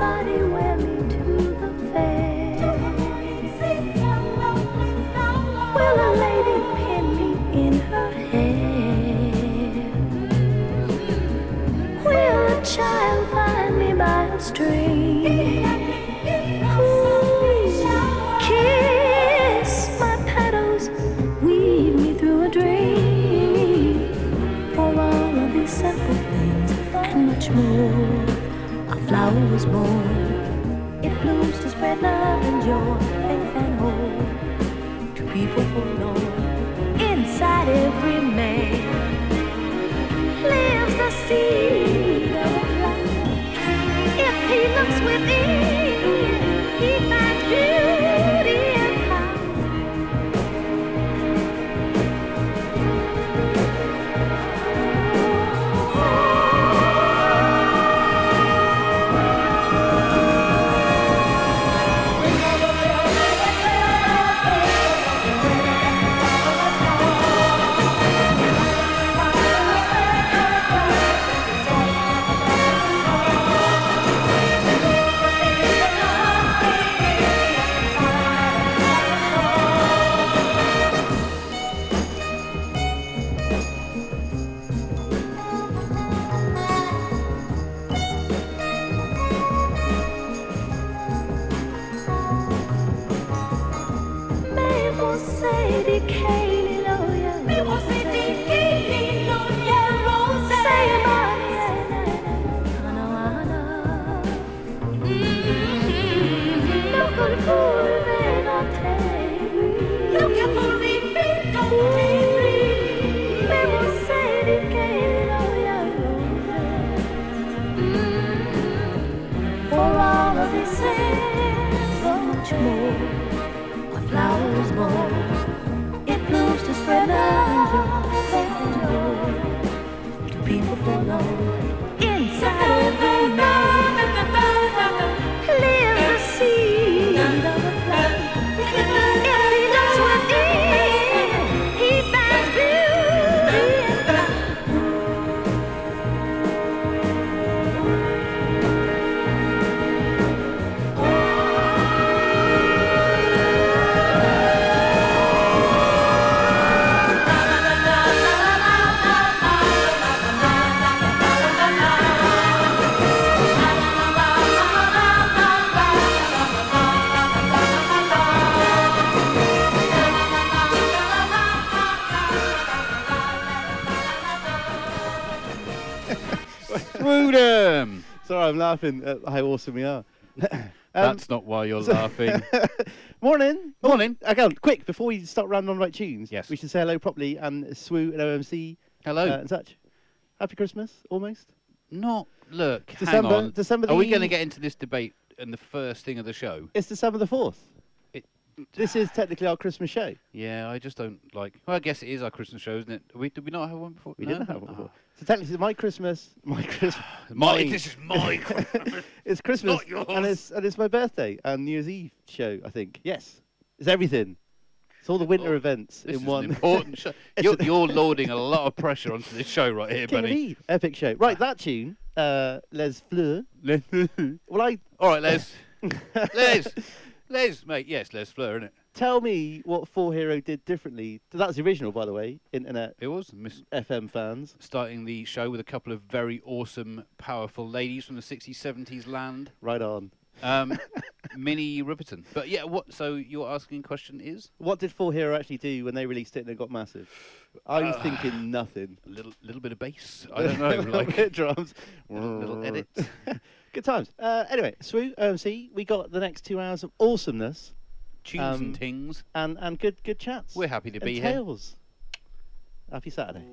somebody was born. It blooms to spread love and joy, faith and hope to people forlorn. Inside every man lives the seed of flower. If he looks within, I'm laughing at how awesome we are. Um, That's not why you're laughing. Morning. Morning. Okay, quick, before we start running on right tunes, Yes. we should say hello properly and swoo and OMC Hello. uh, and such. Happy Christmas, almost. not look. December- hang on. December Are we the- going to get into this debate in the first thing of the show? It's December the 4th. It- This is technically our Christmas show. Yeah, I just don't like. Well, I guess it is our Christmas show, isn't it? We, did we not have one before? We No? didn't have one before. So technically, my Christmas, my Christmas, My, this is my Christmas. it's Christmas, not yours. and it's and it's my birthday and New Year's Eve show. I think yes, it's everything. It's all the winter events This in is one. an important show. You're, you're loading a lot of pressure onto this show right here, King of buddy. Eve, epic show. Right, that tune, uh, Les Fleur. Well, I All right, Les. Les. Les, mate. Yes, Les Fleur, isn't it? Tell me what Four Hero did differently. That's the original, by the way. Internet It was. Miss FM fans. starting the show with a couple of very awesome, powerful ladies from the 60s, 70s land. Right on. Um, Minnie Riperton. But yeah, what? So your asking question is What did Four Hero actually do when they released it and it got massive? I'm Uh, thinking nothing. a little, little bit of bass. I don't know, like Bit drums. little, little edit. Good times. Uh, anyway, Swoo, OMC, we got the next two hours of awesomeness Tunes Um, and tings. and, and good good chats. We're happy to and be here. tales. Happy Saturday.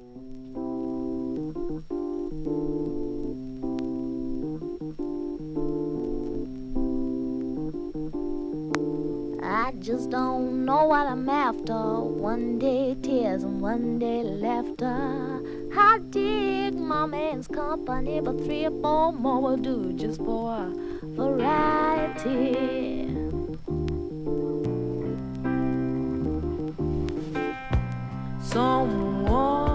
I just don't know what I'm after. One day tears and one day laughter. I dig my man's company, but three or four more will do just for variety. Someone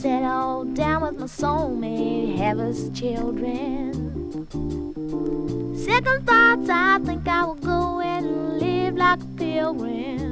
settled down with my soulmate, have us children. Second thoughts, I think I will go and live like a pilgrim.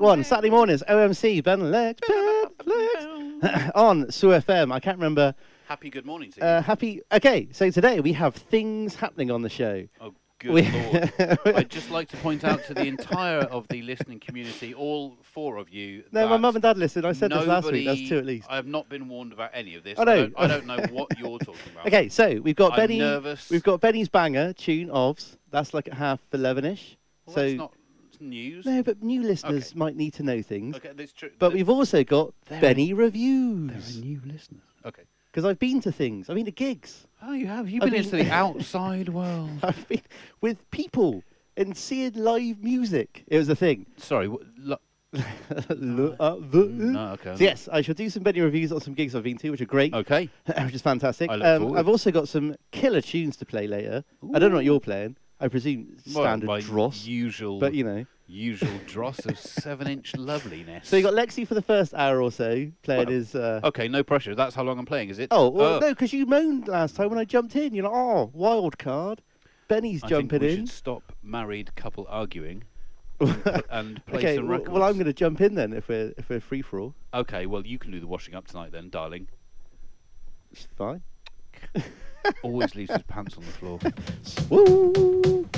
Check one. Saturday mornings, OMC, Ben Lex, Ben on Sue FM. I can't remember. Happy good morning to you. Uh, happy. Okay, so today we have things happening on the show. oh, good we- lord. I'd just like to point out to the entire of the listening community, all four of you. No, my mum and dad listen. I said this last week. That's two at least. I have not been warned about any of this. I I, don't, I don't know what you're talking about. Okay, so we've got I'm Benny. nervous. We've got Benny's banger tune ofs. That's like at half eleven-ish. Well, so news. no, but new listeners Okay. might need to know things. Okay, that's true. But we've also got They're- Benny There reviews are new listeners. Okay. because I've been to things. I've been to gigs. Oh, you have. You've I've been into the outside world. I've been with people and seeing live music. It was a thing. Sorry. What, lo- at the- no, okay. So yes, I shall do some Benny reviews on some gigs I've been to, which are great, Okay. which is fantastic. I look Um, forward. I've also got some killer tunes to play later. I don't know what you're playing. I presume Well, standard my dross, Usual. but you know. usual dross of seven-inch loveliness. So you got Lexi for the first hour or so playing Well, his. Uh, Okay, no pressure. That's how long I'm playing, is it? oh well, Oh, no, because you moaned last time when I jumped in. You're like, oh, wild card. Benny's I jumping in. should stop married couple arguing and, play okay, some well, records. well, I'm going to jump in then if we're if we're free for all. Okay, well, you can do the washing up tonight then, darling. It's fine. Always leaves his pants on the floor. Woo!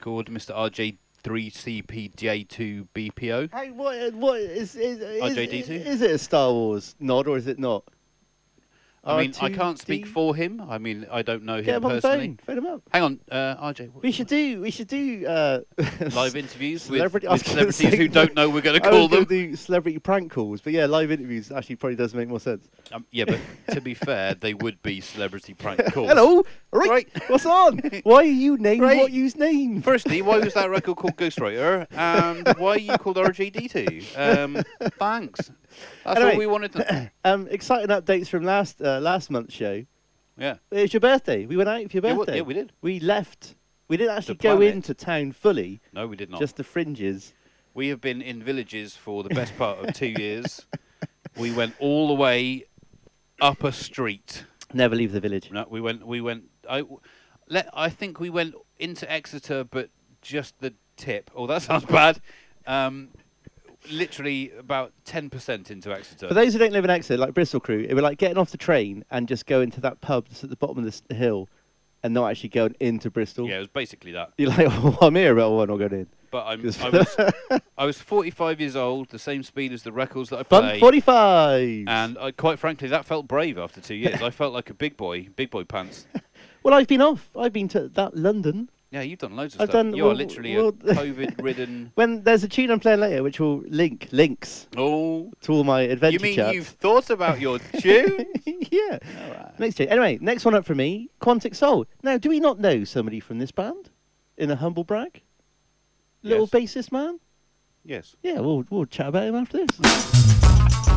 Record, Mr. RJ3CPJ2 BPO. Hey, what, what is, is, is, RJD2? is it a Star Wars nod or is it not? I mean, I can't speak for him. I mean, I don't know Get him him on the personally. phone. Phone him up. Hang on, uh, RJ. what- We should do. We should do uh, live interviews with, Celebrity- I with was gonna celebrities say- who don't know we're going to I call was gonna them. do celebrity prank calls, but yeah, live interviews actually probably does make more sense. Um, yeah, but to be fair, they would be celebrity prank calls. Hello, right. Right. What's on? Why are you named Right. what you's named? Firstly, why was that record called Ghostwriter? And why are you called RJD2? Um, thanks. That's Anyway. all we wanted to Um, exciting updates from last uh, last month's show. Yeah. It was your birthday. We went out for your Yeah, birthday. we- yeah, we did. We left. We didn't actually go planet. into town fully, No, we did not. just the fringes. We have been in villages for the best part of two years. We went all the way up a street. Never leave the village. No, we went. We went. I, let, I think we went into Exeter, but just the tip. Oh, that sounds bad. Um, literally about ten percent into Exeter. For those who don't live in Exeter, like Bristol crew, it was like getting off the train and just going to that pub that's at the bottom of the hill, and not actually going into Bristol. yeah, it was basically that. You're like, oh, I'm here, but I'm not going in. But I'm, I was I was 45 years old, the same speed as the records that I play. 45. And I, quite frankly, that felt brave after two years. I felt like a big boy, big boy pants. well, I've been off. I've been to that London. Yeah, you've done loads of I've stuff. done- you are literally well- a COVID-ridden. When there's a tune I'm playing later, which will link links Oh, to all my adventure you mean you've thought about your tune? yeah. Next tune. Anyway, next one up for me, Quantic Soul. Now, do we not know somebody from this band? In a humble brag? Little bassist man? yes. Yeah, we'll we'll chat about him after this.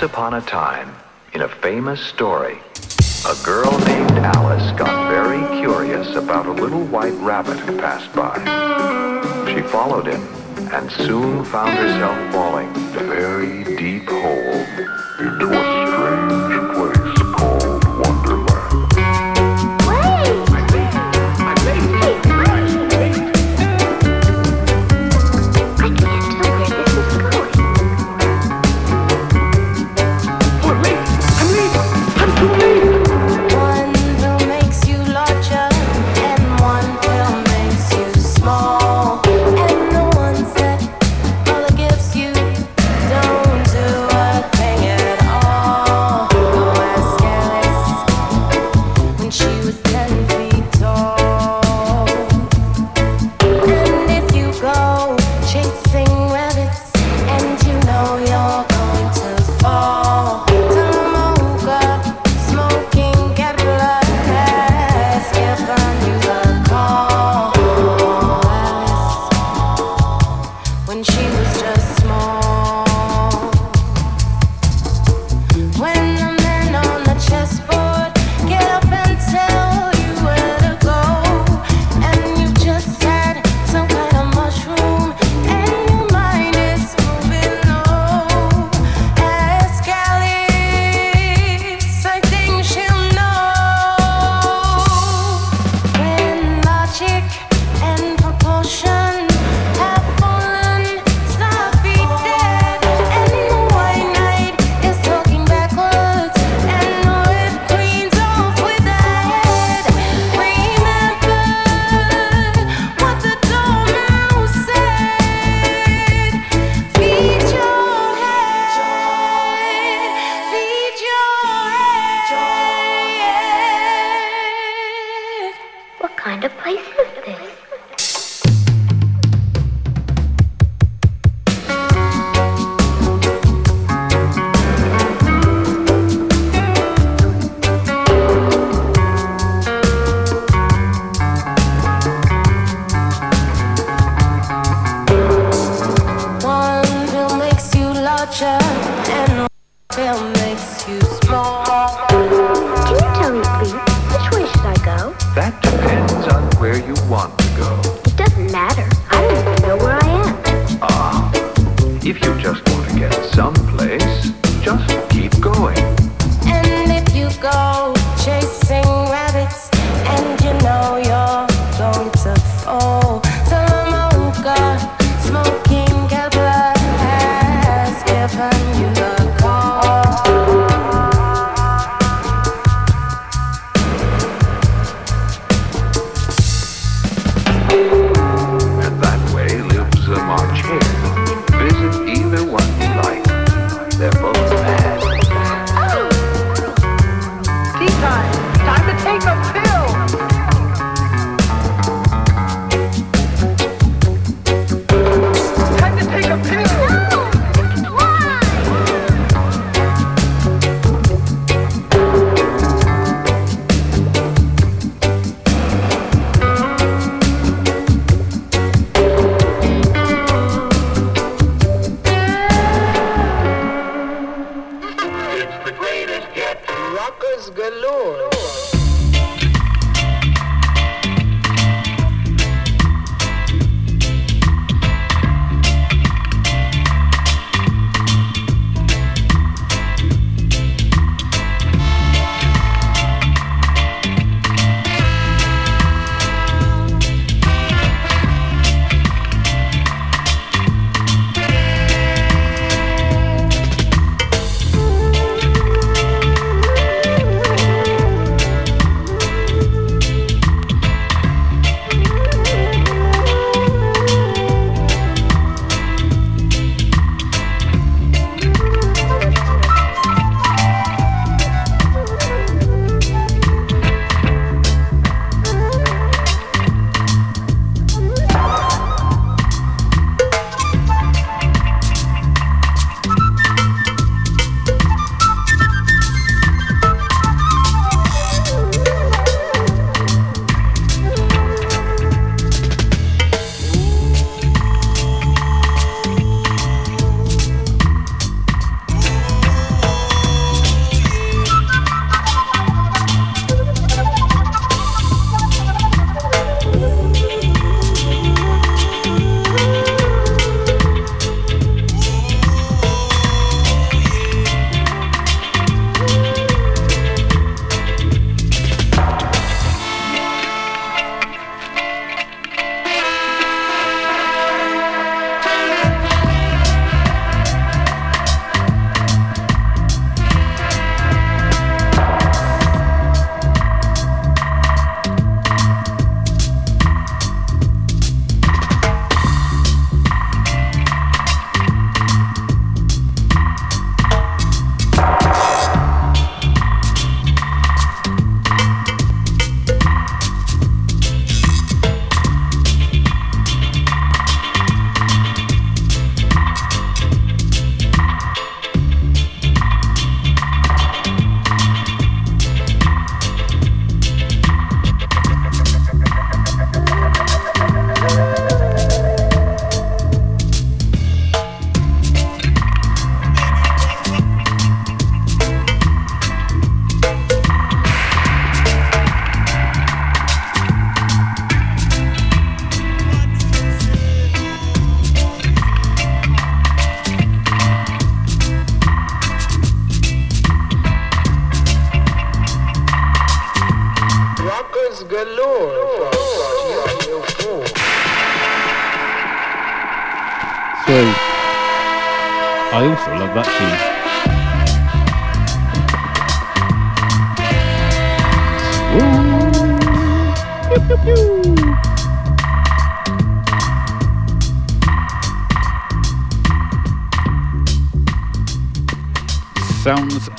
Once upon a time, in a famous story, a girl named Alice got very curious about a little white rabbit who passed by. She followed him and soon found herself falling a very deep hole into a strange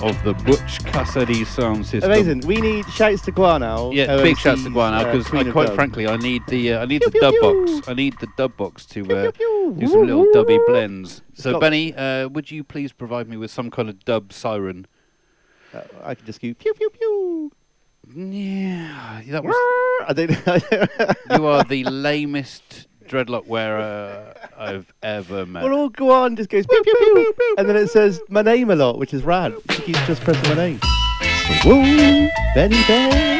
of the Butch Cassidy sound system. Amazing. We need shouts to Guano. Yeah, big shouts to Guano because uh, quite frankly, I need the uh, I need pew, the dub pew, box. Pew. I need the dub box to uh, do some little dubby blends. So Stop. Benny, uh, would you please provide me with some kind of dub siren? Uh, I could just go pew pew pew. Yeah, that was. I don't. you are the lamest dreadlock wearer I've ever met. Well, all go on just goes pew pew pew, pew, and then it says my name a lot, which is rad. She keeps just pressing my name. Woo, Benny Bear.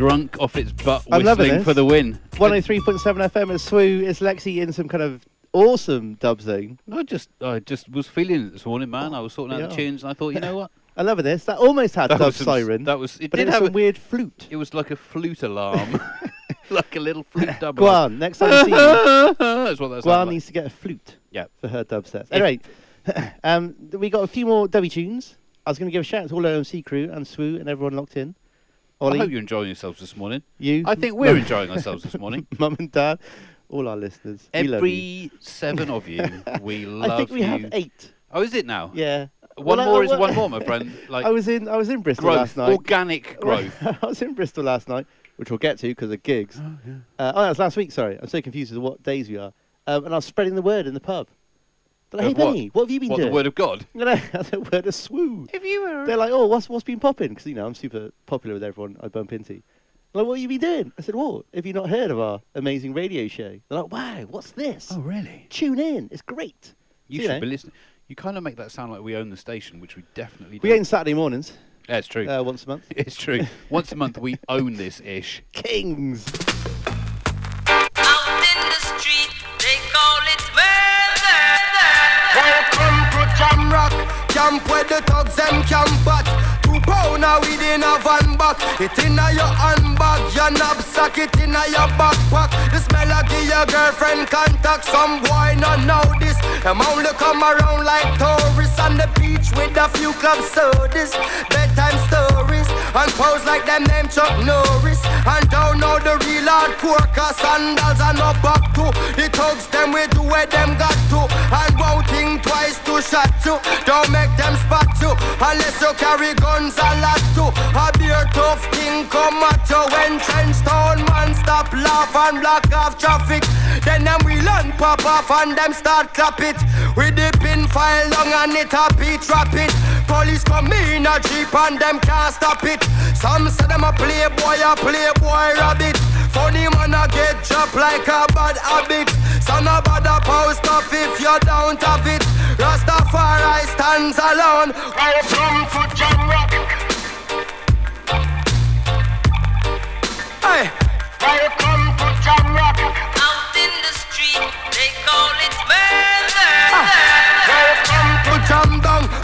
Drunk off its butt I'm whistling this. for the win. 103.7 FM at Swoo. It's Lexy in some kind of awesome dub zone. I just, I just was feeling it this morning, man. I was sorting out the tunes, and I thought, you know what? I love this. That almost had dub some- siren. That was. It but did it was have some a weird flute. It was like a flute alarm, like a little flute dub. Go alarm. on, next time you see me, That's what that Guan like. needs to get a flute Yeah. for her dub sets. Anyway, um, th- we got a few more dubby tunes. I was going to give a shout out to all our OMC crew and Swoo and everyone locked in. I hope you're enjoying yourselves this morning. you, I think we're enjoying ourselves this morning. Mum and Dad, all our listeners. we love you. Every seven of you, we love you. I think we you. have eight. Oh, is it now? Yeah. One Well, more I is one more, my friend. Like I was in I was in Bristol growth, last night. organic growth. I was in Bristol last night, which we'll get to because of gigs. Oh, yeah. uh, oh, that was last week. Sorry, I'm so confused as to what days we are. Um, and I was spreading the word in the pub. They're like, hey, what? Benny, what have you been what doing? the word of God? No, no, the word of swoo. If you were They're like, oh, what's what's been popping? Because you know I'm super popular with everyone I bump into. They're like, what have you been doing? I said, what? Have you not heard of our amazing radio show? They're like, wow, what's this? Oh, really? Tune in, it's great. You So, should know, be listening. You kind of make that sound like we own the station, which we definitely do. We own Saturday mornings, Yeah, it's true. uh, once a month. it's true. Once a month, we own this ish. Kings. Camp where the thugs them camp at. Two pounder within a van back. It inna your handbag, your knapsack, it inna your backpack. The smell of your girlfriend contact. Some boy not know this. Them only come around like tourists on the beach with a few club sodas, bedtime stories, and pose like them name Chuck Norris. And don't know the real hardcore, cause sandals are no back to. The thugs them we do where them got to. And won't think twice to shot you. Don't make them spot you. Unless you carry guns a lot too. A beer tough thing come at you. When trench town man stop laugh and block off traffic. Then them we learn pop off and them start clap it. With the pin file long and it a beat it. Police come in a jeep and them can't stop it. Some say them a playboy, a playboy rabbit. Funny man a get dropped like a bad habit. Son of a post off if you don't have it. Rastafari stands alone. Welcome to Jamrock. Hey, welcome to Jamrock.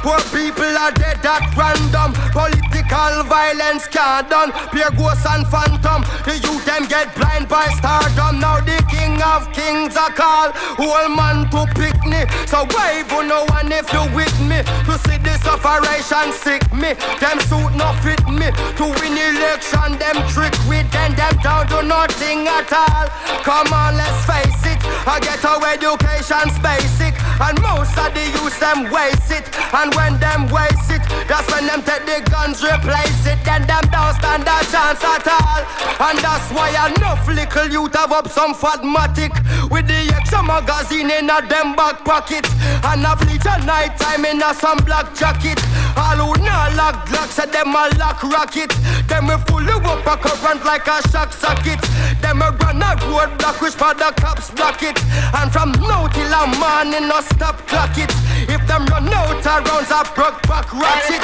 Poor people are dead at random. Political violence can't done. Pure ghosts and phantom. The youth them get blind by stardom. Now the king of kings are called. Whole man to pick me. So wave on no one if you with me. To see this operation sick me. Them suit no fit me. To win election, them trick with them. Them down do nothing at all. Come on, let's face it. I get our education's basic. And most of the youth them waste it. And when them waste it, that's when them take the guns, replace it. Then them don't stand a chance at all. And that's why enough little youth have up some fatmatic. With the extra magazine in a them back pocket. And a at night time in a some black jacket. All who lock Glock say them a lock rocket. Them we fully up a current like a shock socket. Them a run a road block which for the cops block it. And from now till a morning no stop clock it. If them run out of rounds I broke back ratchet.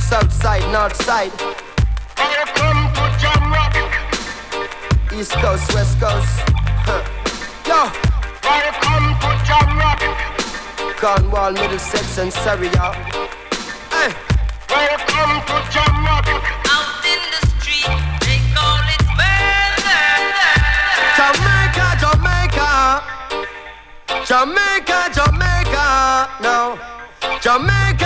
South side, north side. Welcome to Jamrock. East coast, west coast. Huh. Yo. Welcome to Jamrock. Cornwall, Middlesex, and Surrey, y'all. Hey. Welcome to Jamrock. Out in the street, they call it murder. Jamaica, Jamaica. Jamaica, Jamaica. No. Jamaica, Jamaica.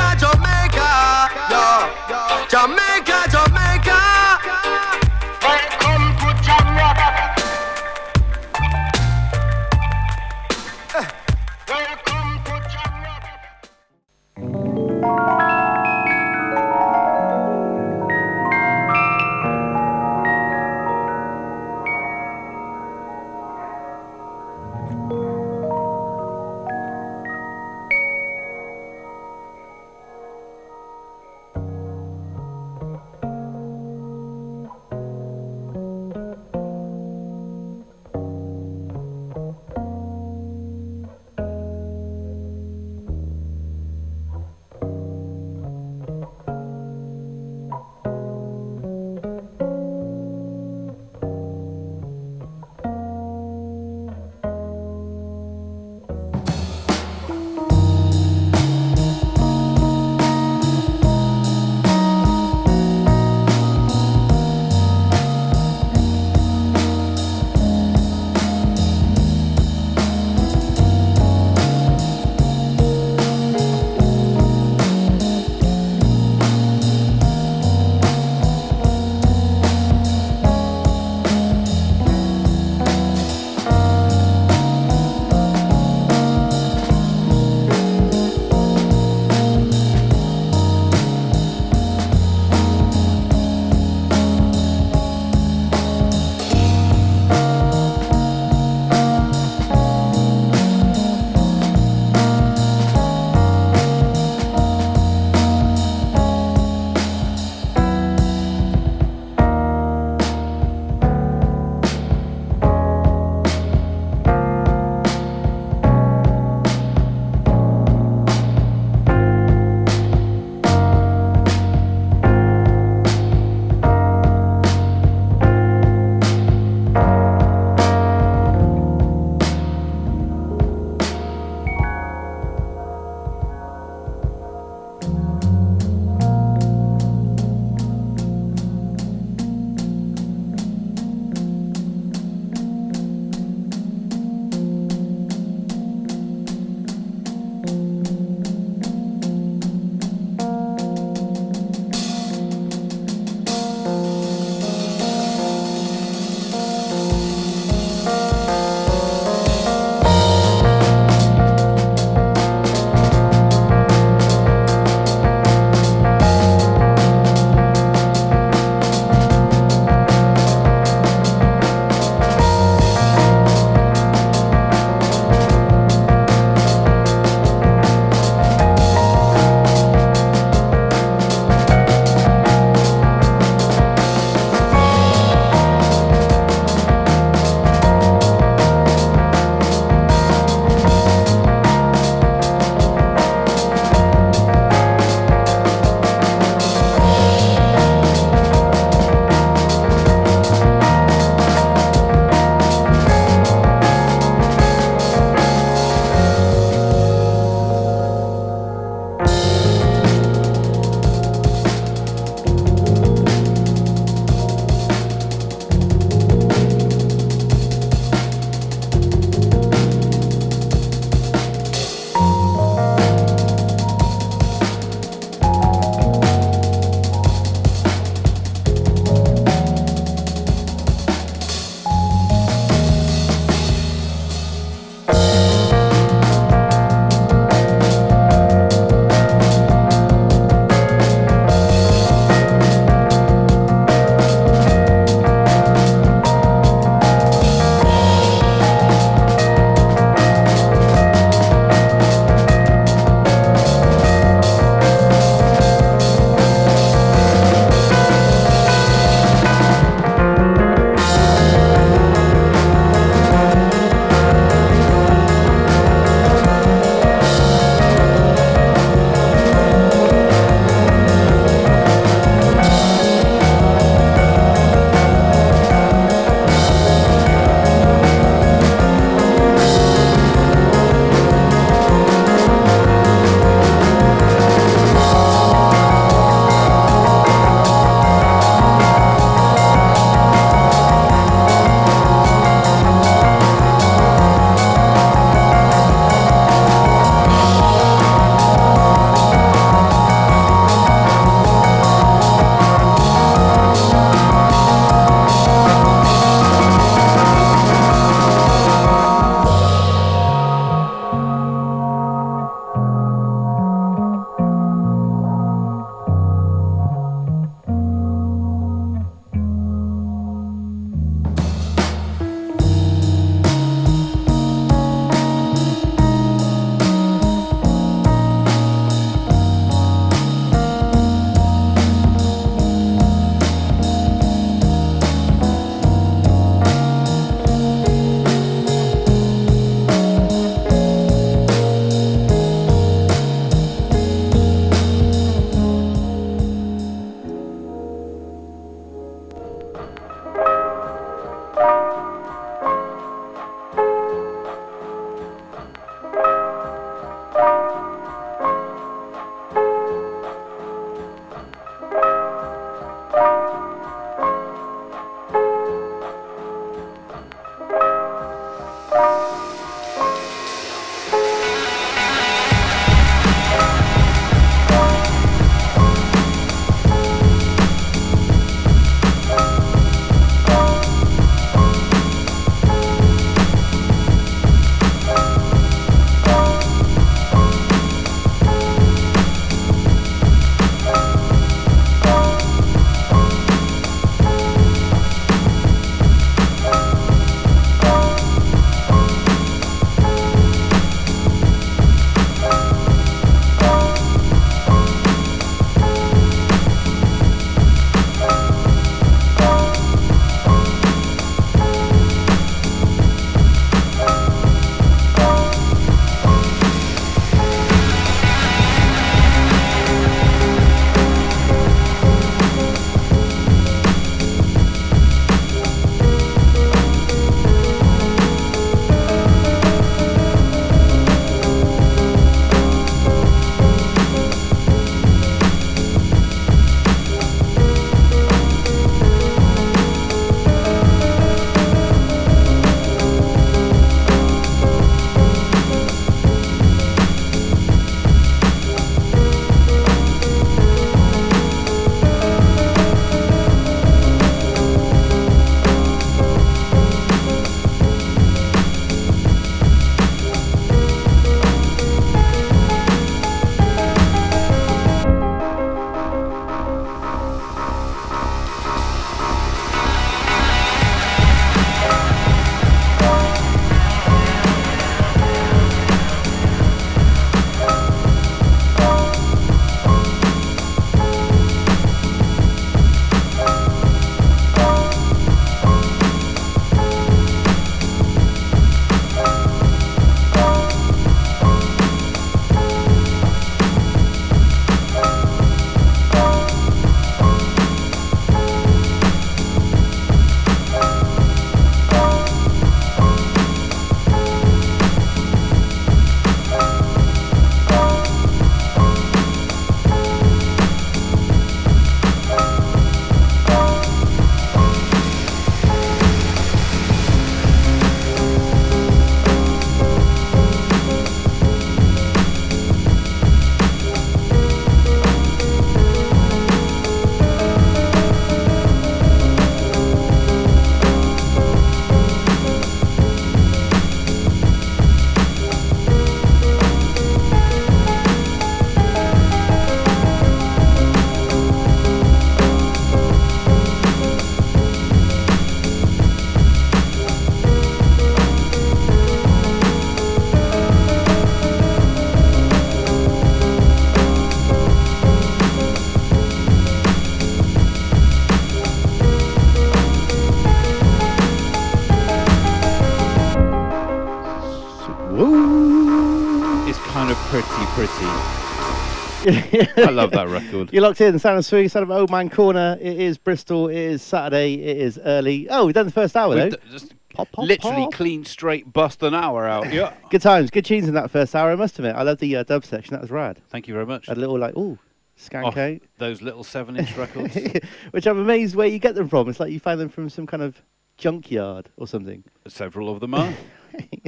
I love that record. You're locked in. Sound of Swing, Sound of Old Man Corner. It is Bristol. It is Saturday. It is early. Oh, we've done the first hour, We've though. d- just Pop, pop, literally pop. clean, straight, bust an hour out. Yeah. Good times. Good tunes in that first hour, I must admit. I love the uh, dub section. That was rad. Thank you very much. A little, like, ooh, skank Off out. those little seven-inch records. Which I'm amazed where you get them from. It's like you find them from some kind of junkyard or something. Several of them are.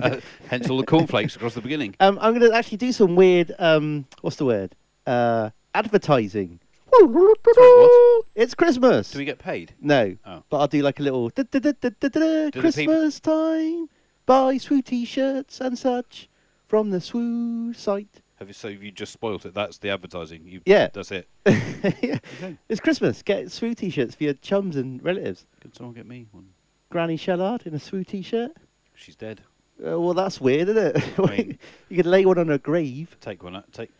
Uh, hence all the cornflakes across the beginning. Um, I'm going to actually do some weird, um, what's the word? Uh, advertising. what? It's Christmas. Do we get paid? No, Oh. but I'll do like a little da- da- da- da- da- da- the people- Christmas time. Buy Swoo t-shirts and such from the Swoo site. Have you, so you just spoilt it. That's the advertising. You, Yeah. That's it. yeah. It's Christmas. Get Swoo t-shirts for your chums and relatives. Could someone get me one? Granny Shellard in a Swoo t-shirt. She's dead. Uh, well, that's weird, isn't it? mean- you could lay one on her grave. Take one. out. Take.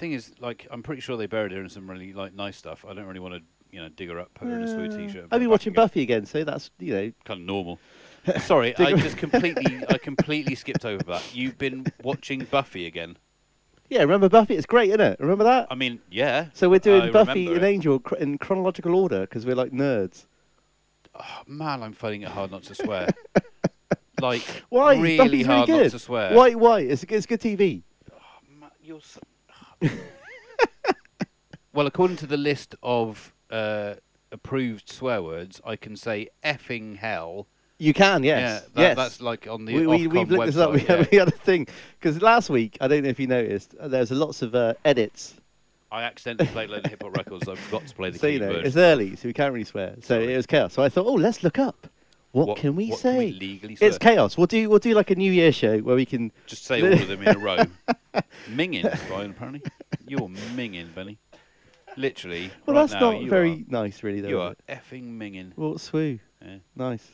Thing is, like, I'm pretty sure they buried her in some really like nice stuff. I don't really want to, you know, dig her up, put her in a sweet t-shirt. I've been watching. Buffy again, so that's you know. Kind of normal. Sorry, I just completely, I completely skipped over that. You've been watching Buffy again. Yeah, remember Buffy? It's great, isn't it? Remember that? I mean, yeah. So we're doing I Buffy remember and it. Angel cr- in chronological order because we're like nerds. Oh, man, I'm finding it hard not to swear. like, Why? really Buffy's hard really not good. to swear. Why? Why? It's, it's good TV. Oh, Ma- you're so- well, according to the list of uh, approved swear words, I can say effing hell. You can, yes. Yeah, that, yes. that's like on the we, we, Ofcom we've looked this up. We, website, had, yeah. we had a thing because last week I don't know if you noticed uh, there's lots of uh, edits. I accidentally played a load of hip hop records. I forgot to play the So you clean know version. it's early, so we can't really swear. So Sorry. it was chaos. So I thought, oh, let's look up. What, What- can we what can say? we legally It's chaos. We'll do we'll do like a New Year show where we can. Just say all of them in a row. minging fine, apparently. You're minging, Benny. Literally. Well, right that's now, not very nice, really. Though. you are effing minging. Well, swoo. Yeah. Nice.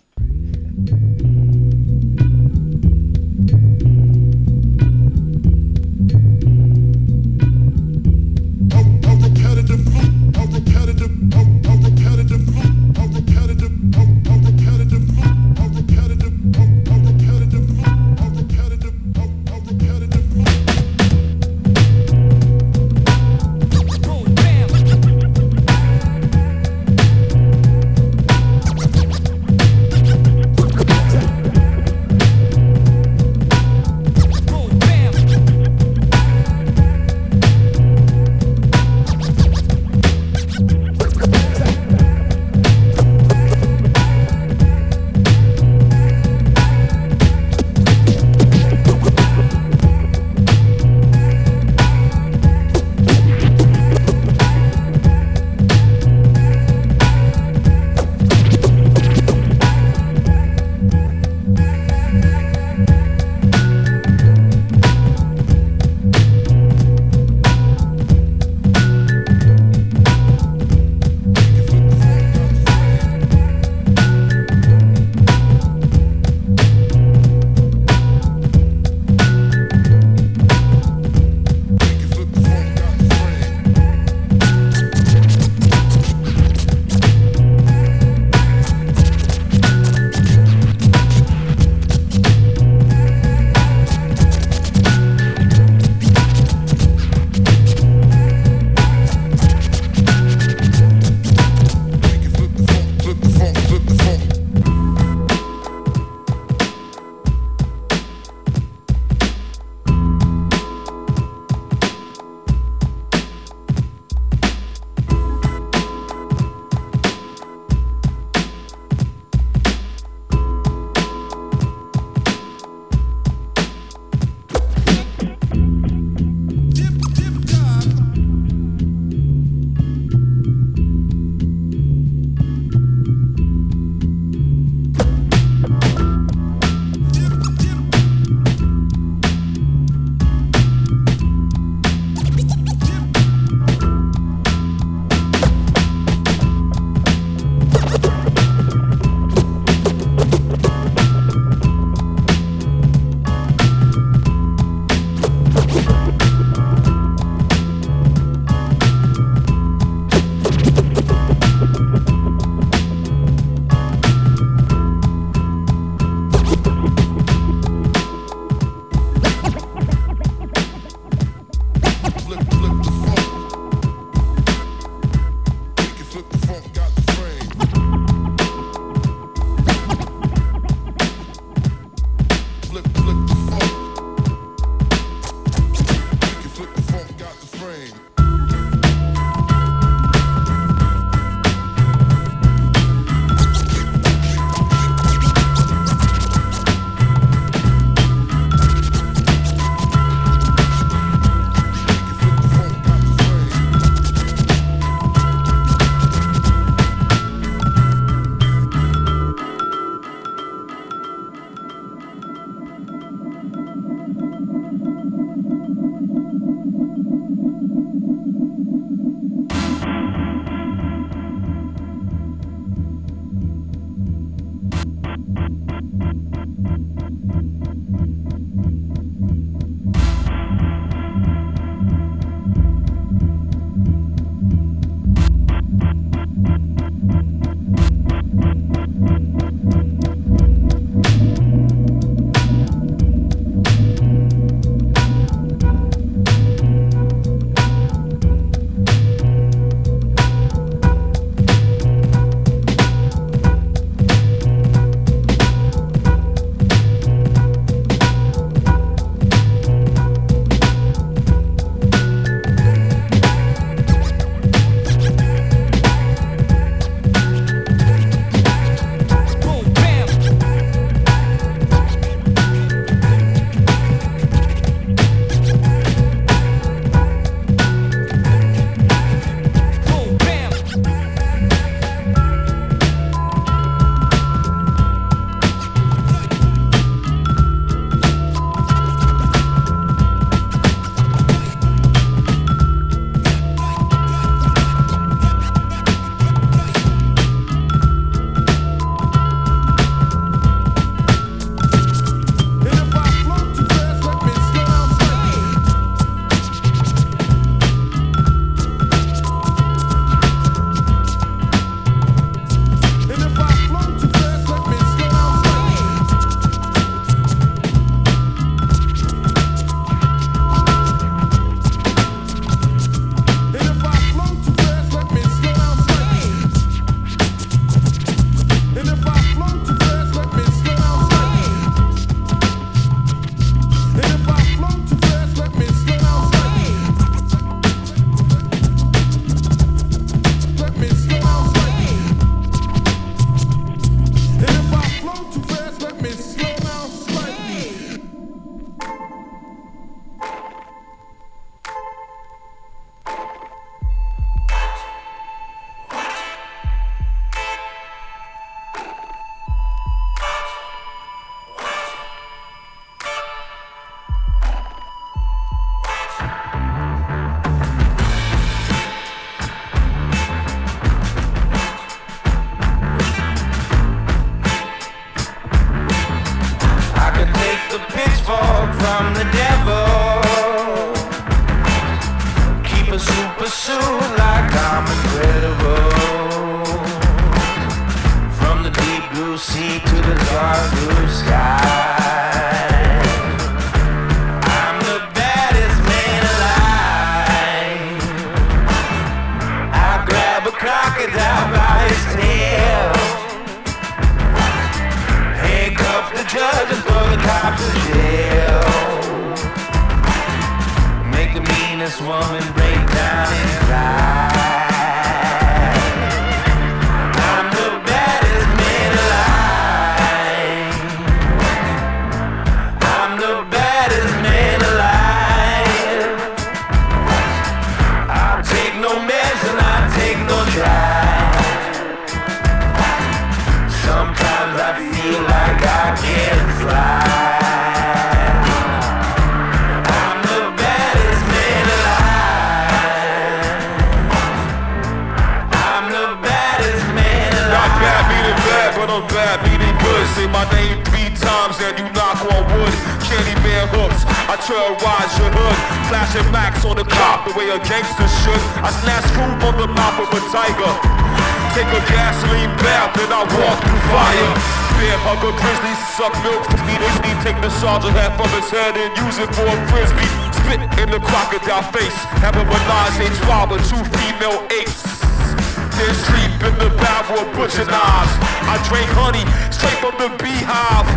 Of butcher knives. I drink honey straight from the beehive.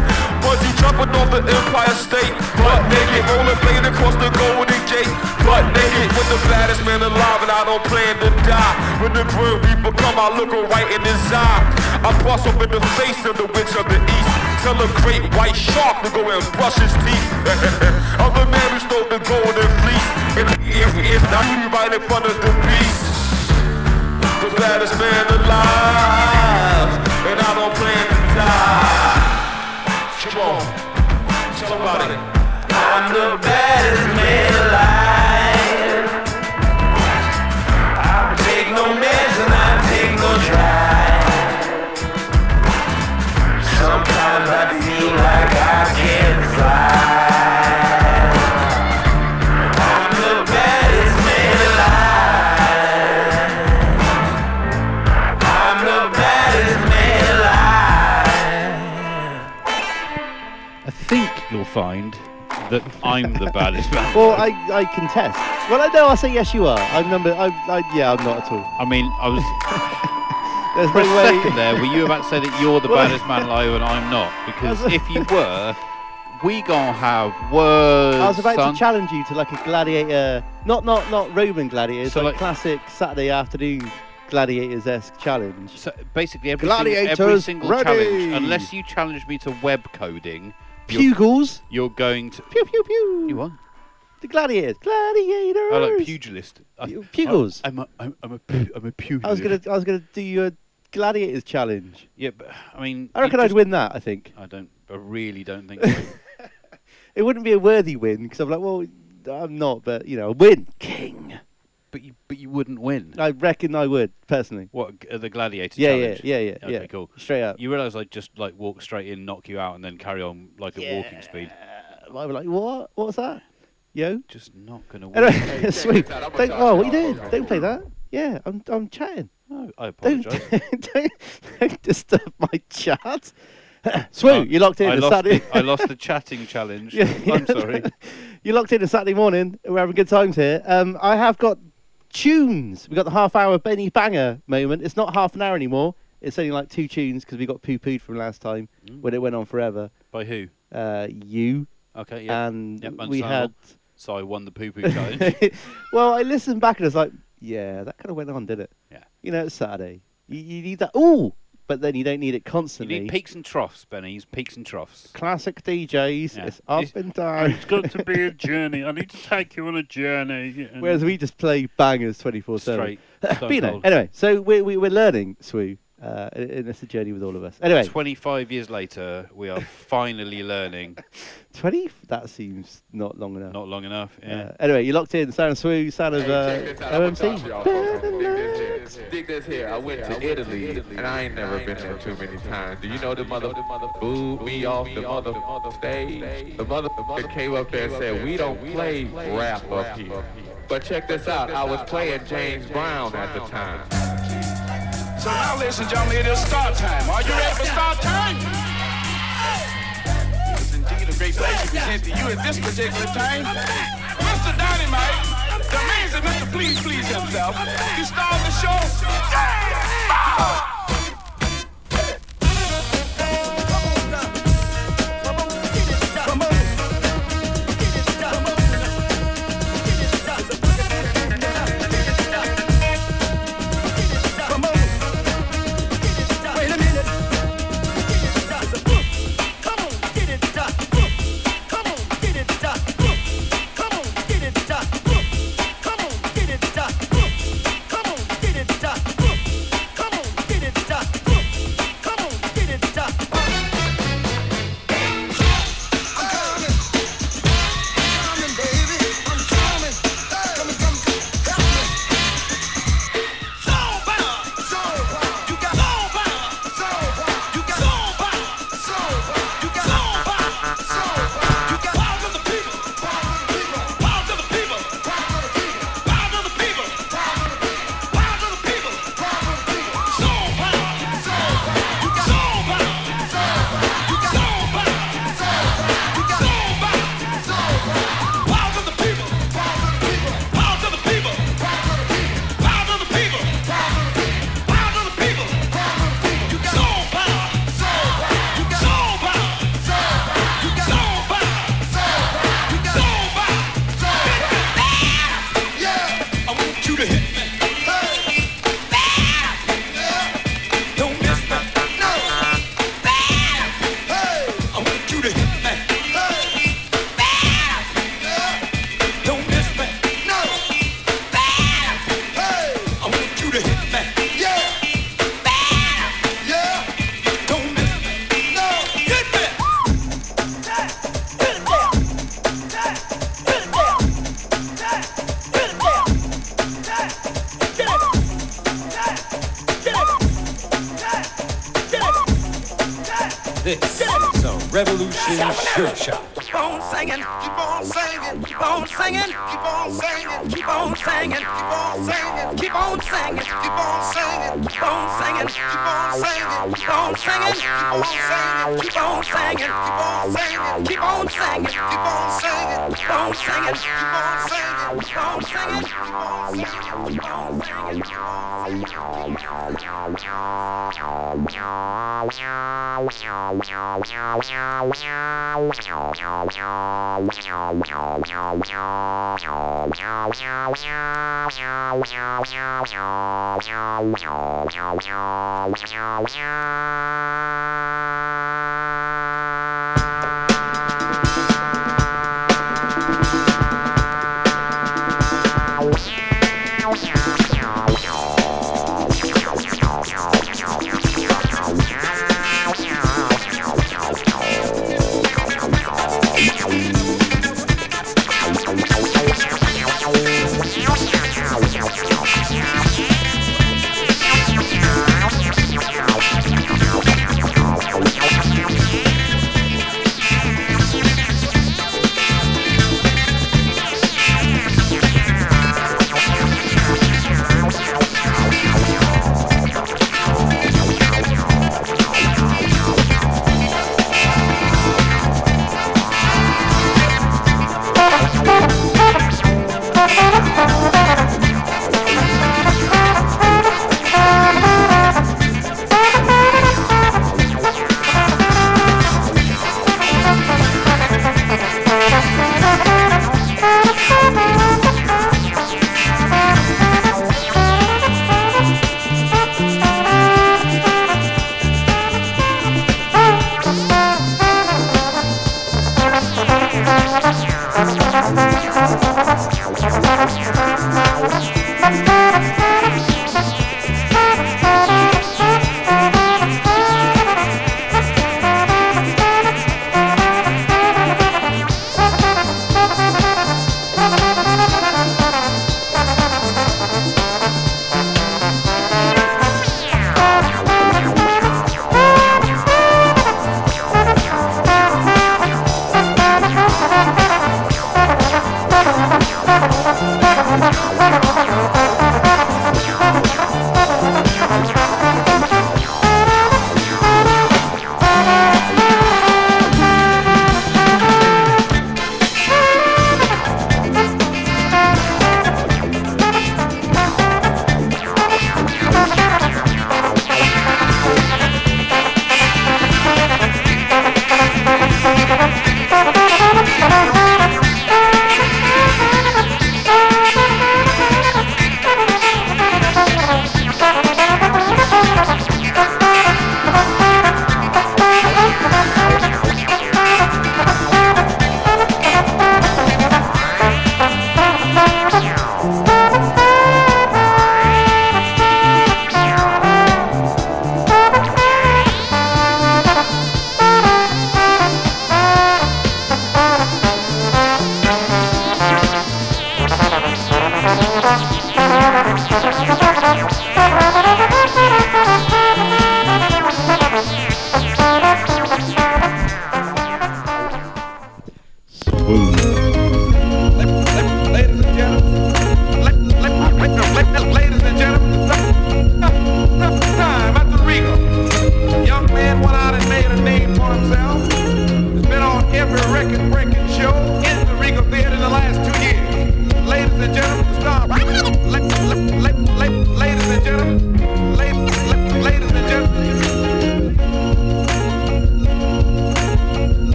Bungee jumping off the Empire State. Butt naked, rollerblade across the Golden Gate. Butt naked with the baddest man alive, and I don't plan to die. When the grim reaper come, I look her right in his eye. I bust up in the face of the witch of the east. Tell a great white shark to go and brush his teeth. I'm the man who stole the golden fleece. And if, if the beast the baddest man alive, and I don't plan to die. Come on, somebody. I'm the baddest man alive. I take no mess and I take no try. Sometimes I feel like I can't fly. You'll find that I'm the baddest man. Well, I, I contest. Well, I know. I'll say yes, you are. I'm number. I, I, yeah, I'm not at all. I mean, I was There's for a way. second there. Were you about to say that you're the Well- baddest man alive and I'm not? Because if you were, we gonna have words. I was about son. to challenge you to like a gladiator, not not not Roman gladiators, So, like, like- classic Saturday afternoon gladiators-esque challenge. So basically, every single, every Gladiators single ready. challenge, unless you challenge me to web coding, Pugils. you're going to. Pew pew pew. You what? The gladiators. Gladiators. I like pugilist. I, Pu- pugils. I, am a, I'm, I'm a, pu- I'm a pugilist. I was gonna I was gonna do your gladiators challenge. Yeah, but I mean, I reckon I'd just- win that. I think I don't. I really don't think. so. it wouldn't be a worthy win because I'm like, well, I'm not, but you know, win king. But you, but you wouldn't win. I reckon I would personally. What uh, the gladiator Yeah, challenge? yeah, yeah, yeah, Okay, yeah. cool. Straight up. You realise I'd just like walk straight in, knock you out, and then carry on like at walking speed. I was like, what? What's that? Yo. Just not gonna win. Anyway, sweet. Don't, oh, what are you doing? Don't play that. Yeah, I'm I'm chatting. No, I Don't, apologise. don't, don't disturb my chat. Swoop, you locked in I a lost, Saturday. the, I lost the chatting challenge. Yeah, I'm sorry. you locked in a Saturday morning. We're having good times here. Um, I have got tunes. We've got the half hour Benny Banger moment. It's not half an hour anymore. It's only like two tunes because we got poo pooed from last time Mm. when it went on forever. By who? Uh, you Okay, yeah. and Yep, we had. So I won the poo poo challenge. well, I listened back and I was like, yeah, that kind of went on, did it? Yeah. You know, it's Saturday. You, you need that. Ooh, but then you don't need it constantly. You constantly. need peaks and troughs, Benny's peaks and troughs. Classic DJs. Yeah. It's up It's- and down. It's got to be a journey. I need to take you on a journey. Whereas we just play bangers 24 7. Straight. You know, anyway, so we, we, we're learning, Swoo. Uh, and it's a journey with all of us. Anyway, 25 years later, we are finally learning. 20? That seems not long enough. Not long enough, yeah. Uh, anyway, you locked in. Sound Swoo, sound of hey, uh, OMC. Dig this here. I went to Italy, and I ain't never been there too many times. Do you know the mother booed me off the mother stage? The mother came up there and said, we don't play rap up here. But check this out. I was playing James Brown at the time. So now listen, gentlemen, it is start time. Are you ready for start time? It is indeed a great pleasure to present to you at this particular time. Mr. Dynamite, the amazing Mr. Please Please himself. He started the show. Yeah!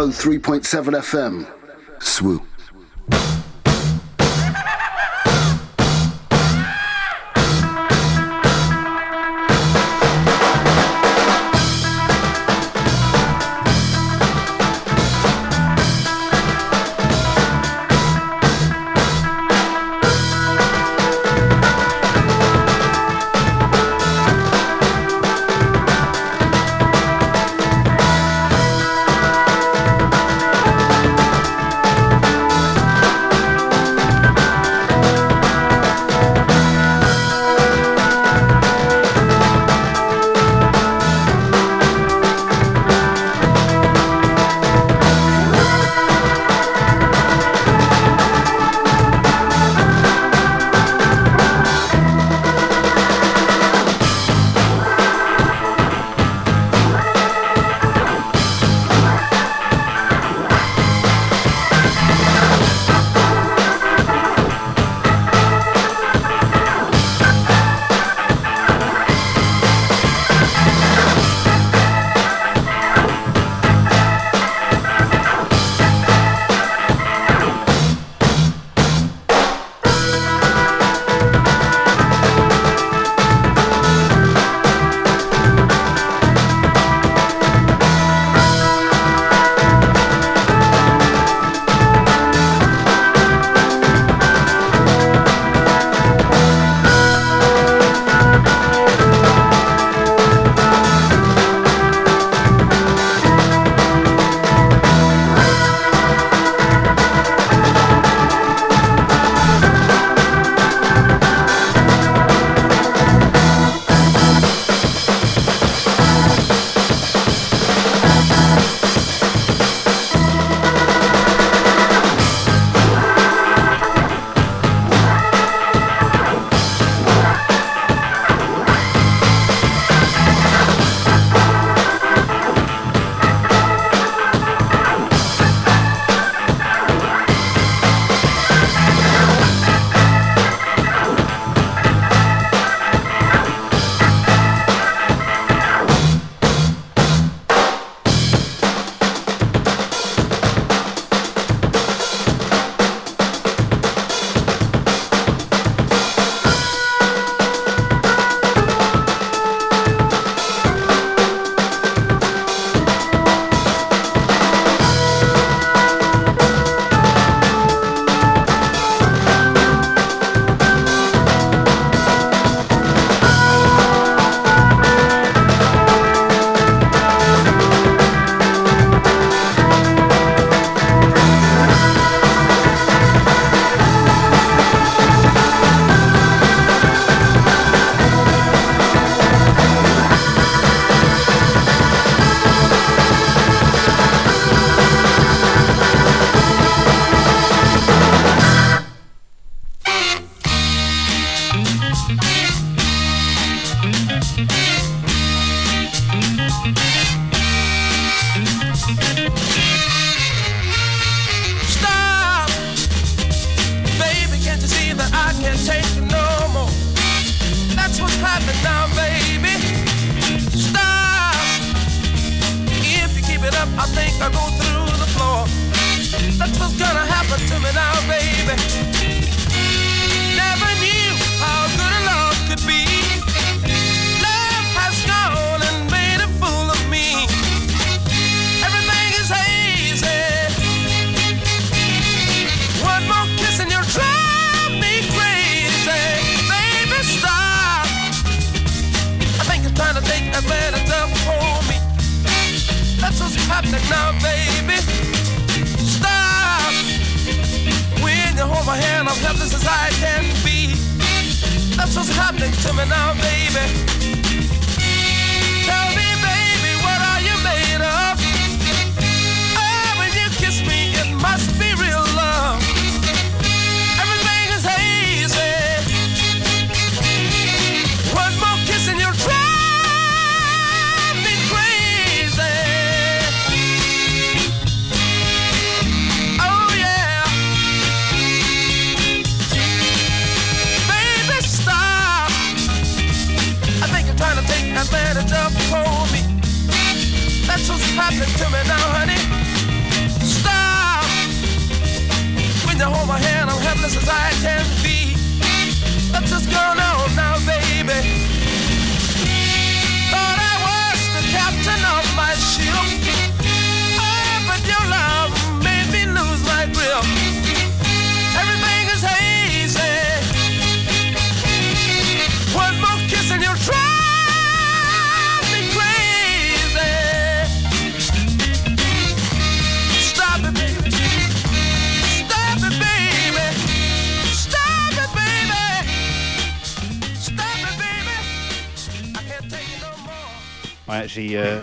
103.7 FM. Swoop.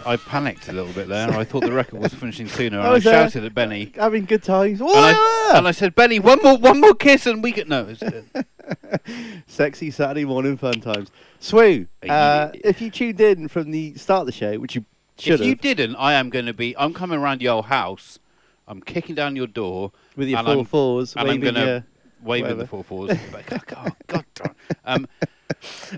I panicked a little bit there. I thought the record was finishing sooner, and I I uh, shouted at Benny. Having good times. And I, and I said, Benny, one more, one more kiss, and we could no. Sexy Saturday morning fun times. Swoo, uh, if you tuned in from the start of the show, which you should if you didn't, I am going to be. I'm coming around your house. I'm kicking down your door With your four I'm- fours, and I'm gonna your- waving the four fours. But, God, God, darn. Um,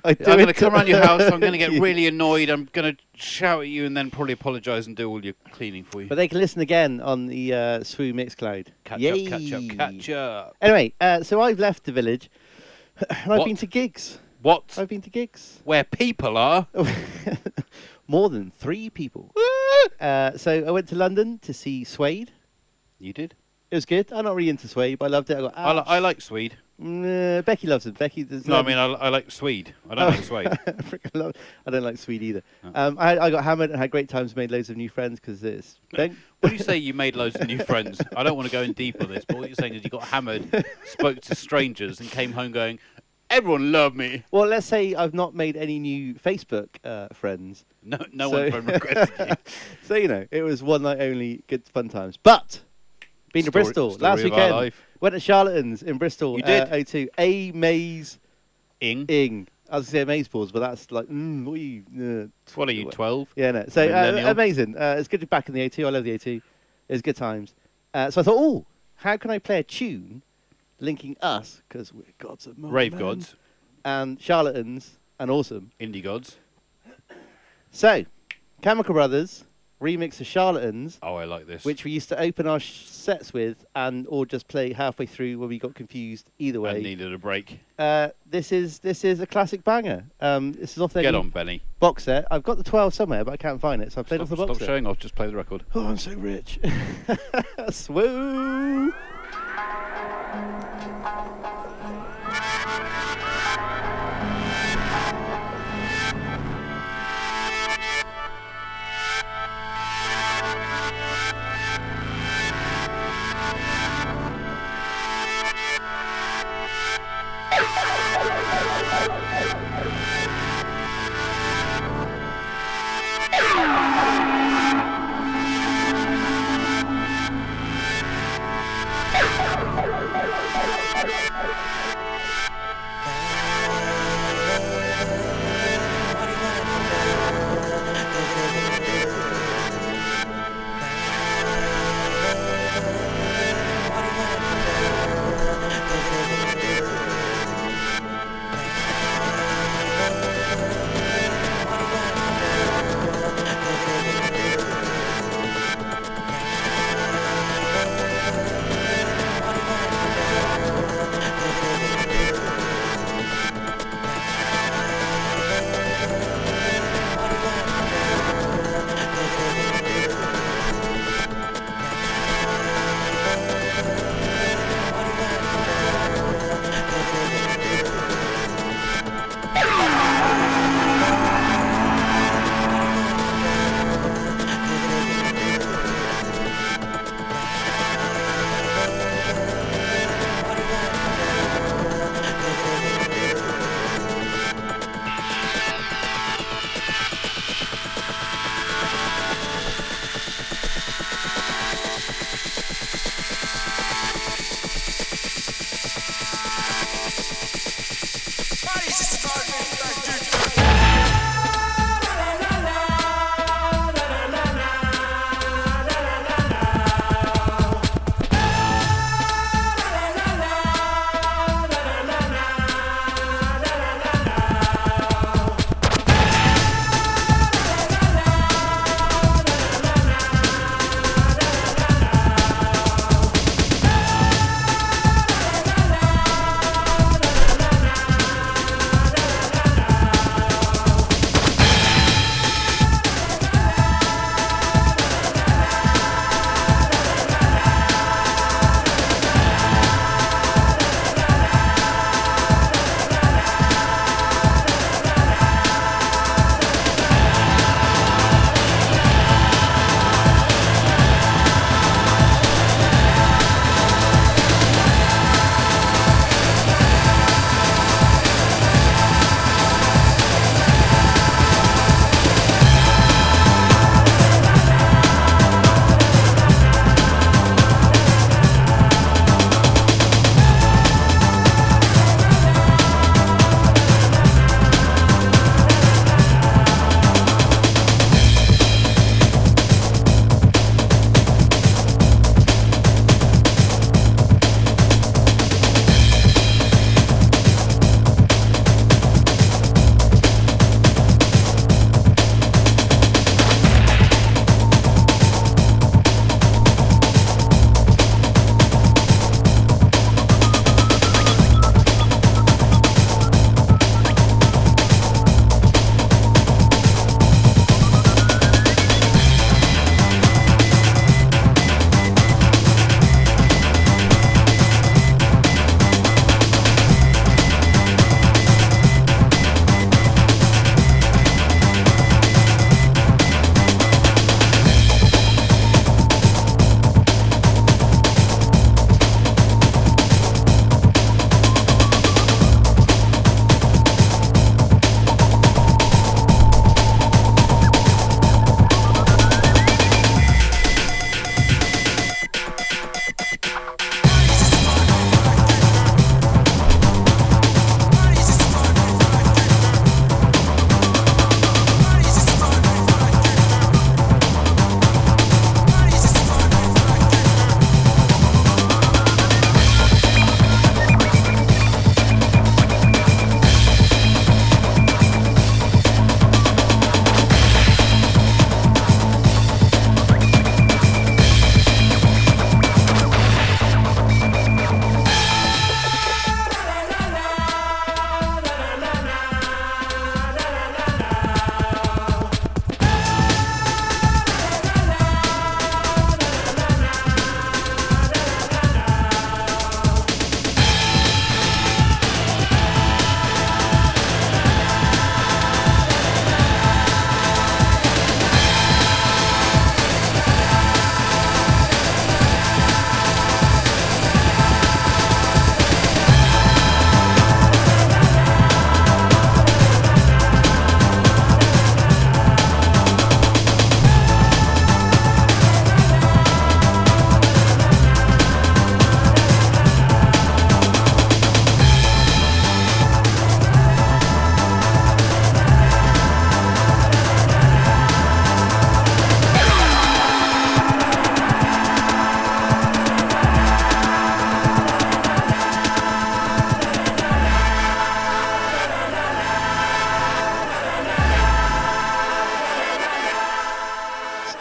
I I'm going to come around your house. I'm going to get really annoyed. I'm going to shout at you and then probably apologise and do all your cleaning for you. But they can listen again on the uh, Swoo Mixcloud. Catch Yay. up, catch up, catch up. Anyway, uh, so I've left the village. I've What? been to gigs. What? I've been to gigs. Where people are. More than three people. uh, so I went to London to see Suede. You did? It was good. I'm not really into Suede, but I loved it. I got I, li- I like Swede. Becky loves it. Becky does. No, I mean I, I like Swede. I don't like Swede. Freaking love- I don't like Swede either. Um, I, I got hammered and had great times, made loads of new friends because it's. Don't, When you say you made loads of new friends, I don't want to go in deep on this, but what you're saying is you got hammered, spoke to strangers, and came home going, "Everyone loved me." well, let's say I've not made any new Facebook uh, friends. No, no So- one from regretted you. so you know, it was one night only, good fun times. But been to Story- Bristol story last weekend. Went to Charlatans in Bristol. You did? Uh, O2. A Maze Ing. Ing. I was going to say Maze balls, but that's like, mm, what are you? Uh, What are you, 12? Yeah, no. So uh, amazing. Uh, it's good to be back in the A2. I love the A2. It was good times. Uh, so I thought, oh, how can I play a tune linking us because we're gods of Rave gods. and charlatans and awesome indie gods. So, Chemical Brothers remix of Charlatans. Oh, I like this. Which we used to open our sh- sets with, and or just play halfway through when we got confused. Either way, I needed a break. uh, this is this is a classic banger. Um, this is off their Get on, Benny. box set. I've got the 12 somewhere, but I can't find it, so I played Stop, off the stop box set. showing off. Just play the record. Oh, I'm so rich. Swoo!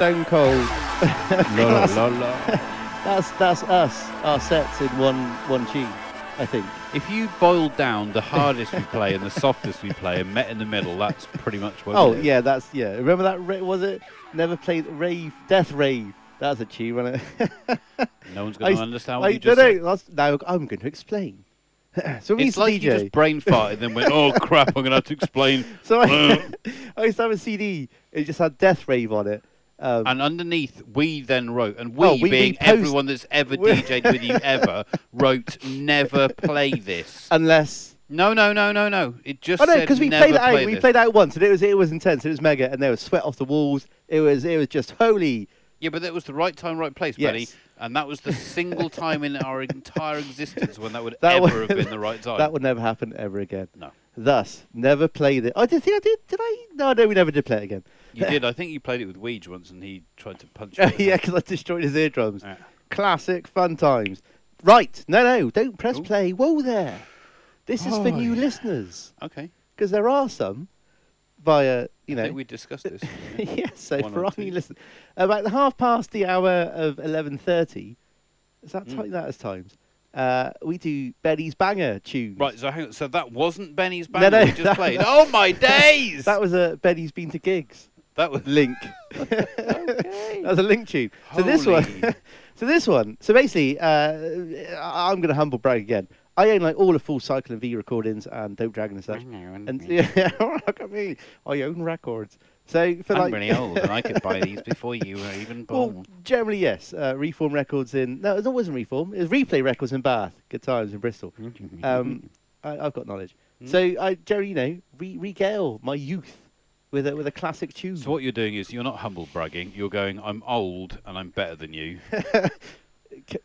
Stone Cold. La, la, la. That's that's us. Our sets in one one tune, I think. If you boiled down the hardest we play and the softest we play and met in the middle, that's pretty much what. Oh yeah, that's yeah. Remember that? Ra- was it? Never played rave, death rave. That's a tune, wasn't it? No one's going to understand what I you just don't said. now I'm going to explain. so we It's like you just brain farted and then went, "Oh crap, I'm going to have to explain." So Uh, I, I used to have a CD. It just had Death Rave on it. Um, and underneath, we then wrote, and we, Oh, we- we being post- everyone that's ever we- DJed with you ever, wrote, "Never play this." unless No, no, no, no, no. It just oh no, because we played out. play We this. played out once, and it was it was intense. It was mega, and there was sweat off the walls. It was it was just holy. Yeah, but that was the right time, right place, buddy. And that was the single time in our entire existence when that would That ever would- have been the right time. That would never happen ever again. No. Thus, never played it. I did think I did. Did I? No, no, we never did play it again. You did. I think you played it with Weege once, and he tried to punch you. yeah, because I destroyed his eardrums. Yeah. Classic fun times. Right. No, no, don't press play. Whoa there. This is for Oh, new yeah. listeners. Okay. Because there are some via, you I know. think we discussed this. yes, so One for or two. new listeners. About the half past the hour of 11.30, is that Mm. time that as times? Uh, we do Benny's Banger tunes. Right, so hang on. So that wasn't Benny's No, band no, we just that- played. Oh my days! That was a Benny's Been to Gigs. That was Link. that was a link tune. So this one, so this one, so basically, uh, I'm going to humble brag again. I own like all the full Cycle and V recordings and Dope Dragon and such. And yeah, look at me, I own records. So for I'm like, really old, and I could buy these before you were even born. well, generally yes. Uh, Reform Records in no, it wasn't Reform. It was Replay Records in Bath. Good times in Bristol. Um, I, I've got knowledge. So I Jerry, you know, re- regale my youth with a with a classic tune. So what you're doing is you're not humble bragging. You're going, I'm old and I'm better than you.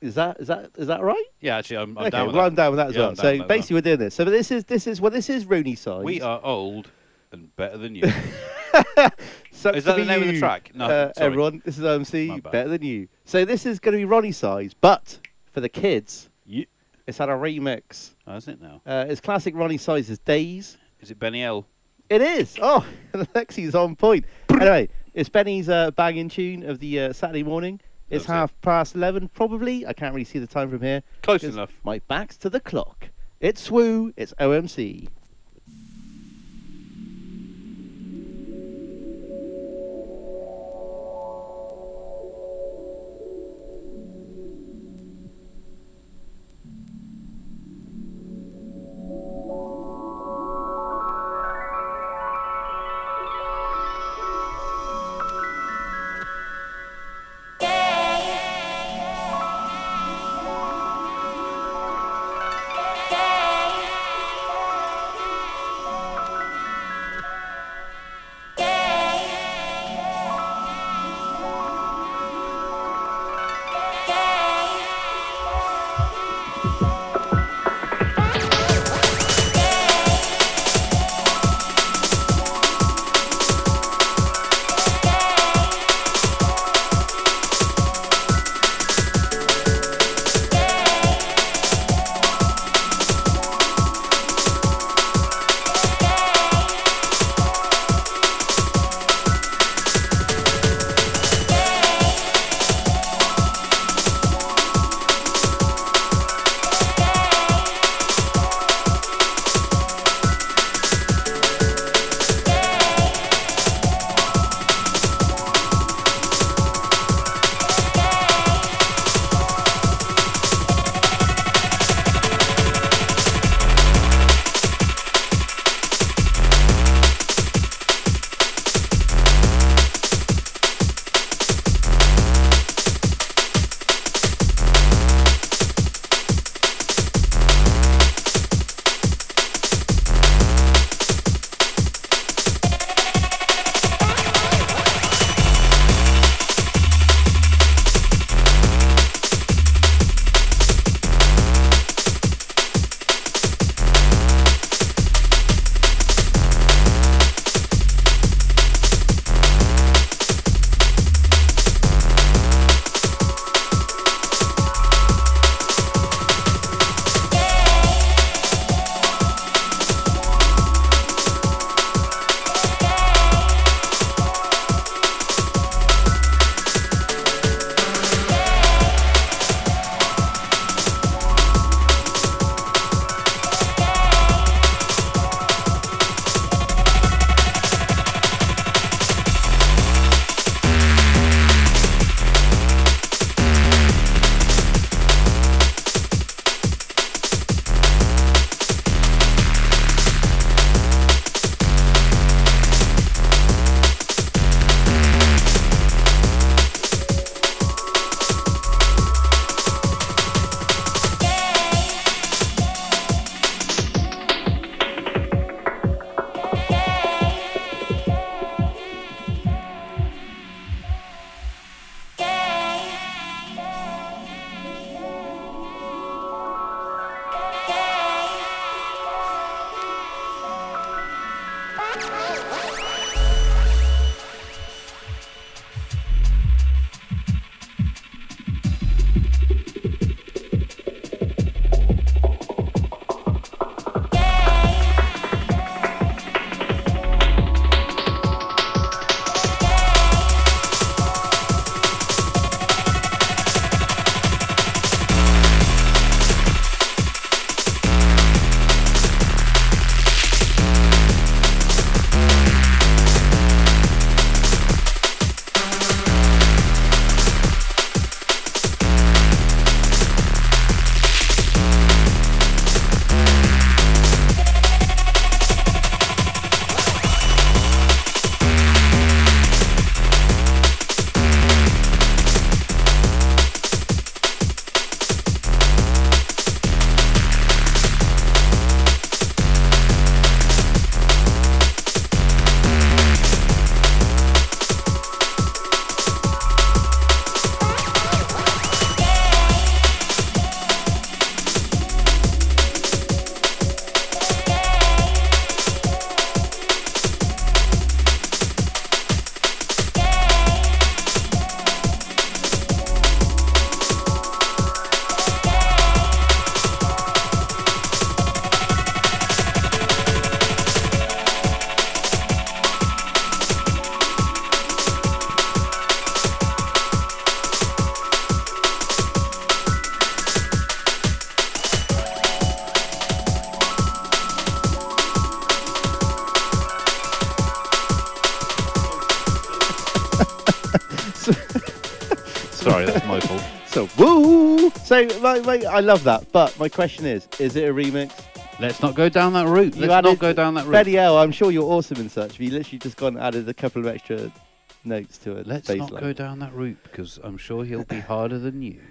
Is that is that is that right? Yeah, actually, I'm, I'm okay, down with well, that. I'm down with that as Yeah, well. So with that basically, we're doing this. So this is this is well, this is Roni Size. We are old and better than you. Sucks Is that the be name of the track? No, uh, everyone. This is OMC, bad. better than you. So this is going to be Roni Size, but for the kids, Ye- it's had a remix. Oh, is it now? Uh, it's classic Roni Size's Dayz. Is it Benny L? It is. Oh, Alexi's on point. anyway, it's Benny's uh, banging tune of the uh, Saturday morning. It's That's it. half past eleven, probably. I can't really see the time from here. Close enough. My back's to the clock. It's Swoo. It's OMC. So my, my, I love that, but my question is: Is it a remix? Let's not go down that route. You Let's not added- go down that route. Freddie L, I'm sure you're awesome in such. You literally just gone and added a couple of extra notes to it. Let's not go down that route because I'm sure he'll be harder than you.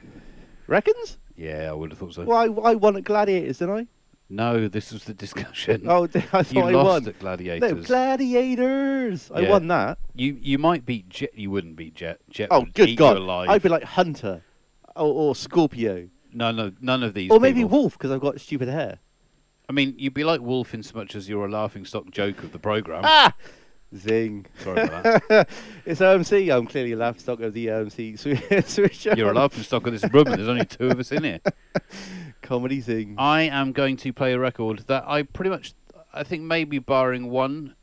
Reckons? Yeah, I would have thought so. Well, I, I won at Gladiators, didn't I? No, this was the discussion. Oh, I thought you I lost won. at Gladiators. No, Gladiators. I Yeah. won that. You you might beat Jet. You wouldn't beat Jet. Jet. Oh, would good eat God! You alive. I'd be like Hunter, or, or Scorpio, no, no, none of these. or maybe people. Wolf because I've got stupid hair. I mean, you'd be like Wolf in so much as you're a laughing stock joke of the program. Ah, zing! Sorry about that. it's OMC. I'm clearly a laugh stock of the OMC swi- switch. You're a on. laughing stock of this room, and there's only two of us in here. Comedy zing. I am going to play a record that I pretty much, I think maybe barring one.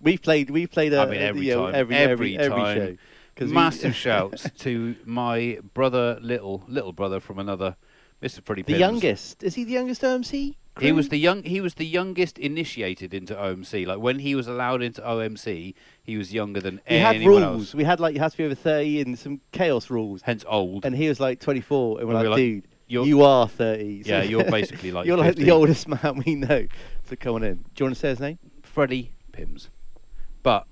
We've played. We've played. I uh, mean, every you know, time, every every, every, time. every show. Massive shouts to my brother, little little brother from another, Mr. Freddy. The Pimms. youngest. Is he the youngest OMC? He was the young. He was the youngest initiated into OMC. Like when he was allowed into OMC, he was younger than We had anyone rules. else. We had like you had to be over thirty and some chaos rules. Hence old. And he was like twenty four, and we're like, like, dude, you're- you are thirty. Yeah, you're basically like you're like the oldest man we know. So come on in. Do you want to say his name? Freddy Pimms. But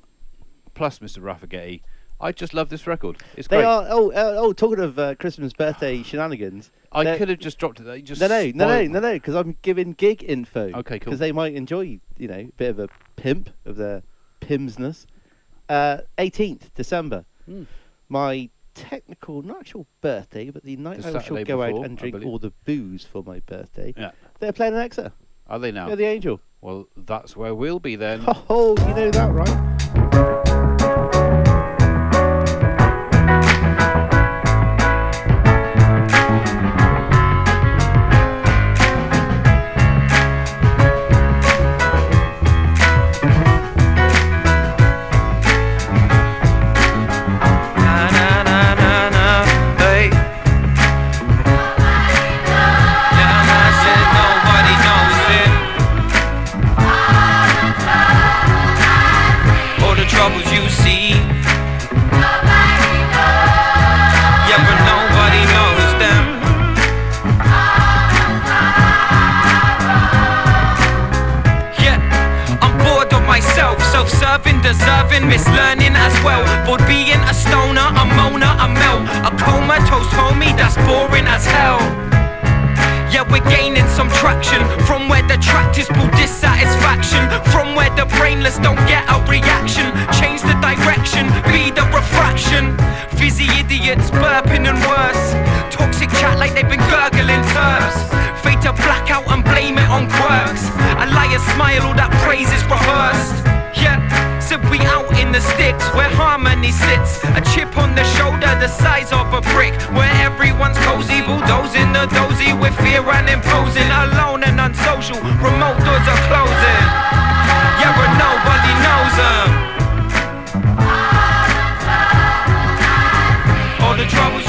plus Mr. Raffagetti, I just love this record. It's They great. are. Oh, uh, oh, talking of uh, Christmas birthday shenanigans. I could have just dropped it. there. Just no, no, no, no, no, no, because I'm giving gig info. Okay, cool. Because they might enjoy, you know, a bit of a pimp of their pimsness. Uh, 18th December. Hmm. My technical, not actual birthday, but the night The I shall go before, out and drink all the booze for my birthday. Yeah. They're playing an Exeter. Are they now? They're the Angel. Well, that's where we'll be then. Oh, you know that, right? Traction from where the tractors pull dissatisfaction, from where the brainless don't get a reaction. Change the direction, be the refraction. Fizzy idiots burping and worse. Toxic chat like they've been gurgling terms. Fate to black out and blame it on quirks. A liar smile, all that praise is rehearsed. The sticks where harmony sits. A chip on the shoulder the size of a brick. Where everyone's cozy, bulldozing the dozy with fear and imposing. Alone and unsocial, remote doors are closing. Yeah, but nobody knows them. All the troubles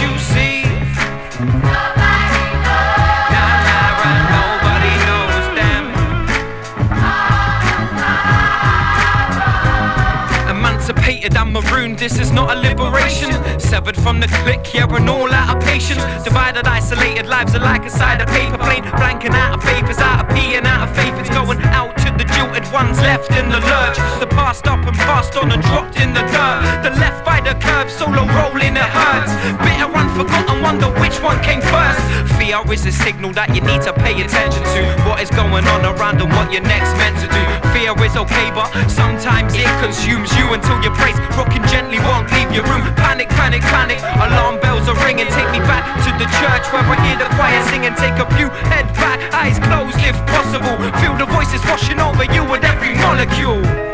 is not a liberation. Severed from the clique, yeah, and all out of patience. Divided, isolated lives are like a side of paper plane. Blanking out of papers, out of pee and out of faith. It's going out the jilted ones left in the lurch. The past up and passed on and dropped in the dirt. The left by the curb, solo rolling it hurts. Bitter unforgotten, wonder which one came first. Fear is a signal that you need to pay attention to. What is going on around and what you're next meant to do. Fear is okay, but sometimes it consumes you until your brace rocking gently won't leave your room. Panic, panic, panic. Alarm bells are ringing. Take me back to the church where I hear the choir singing. Take a few head back, eyes closed if possible. Feel the voices washing over you with every molecule.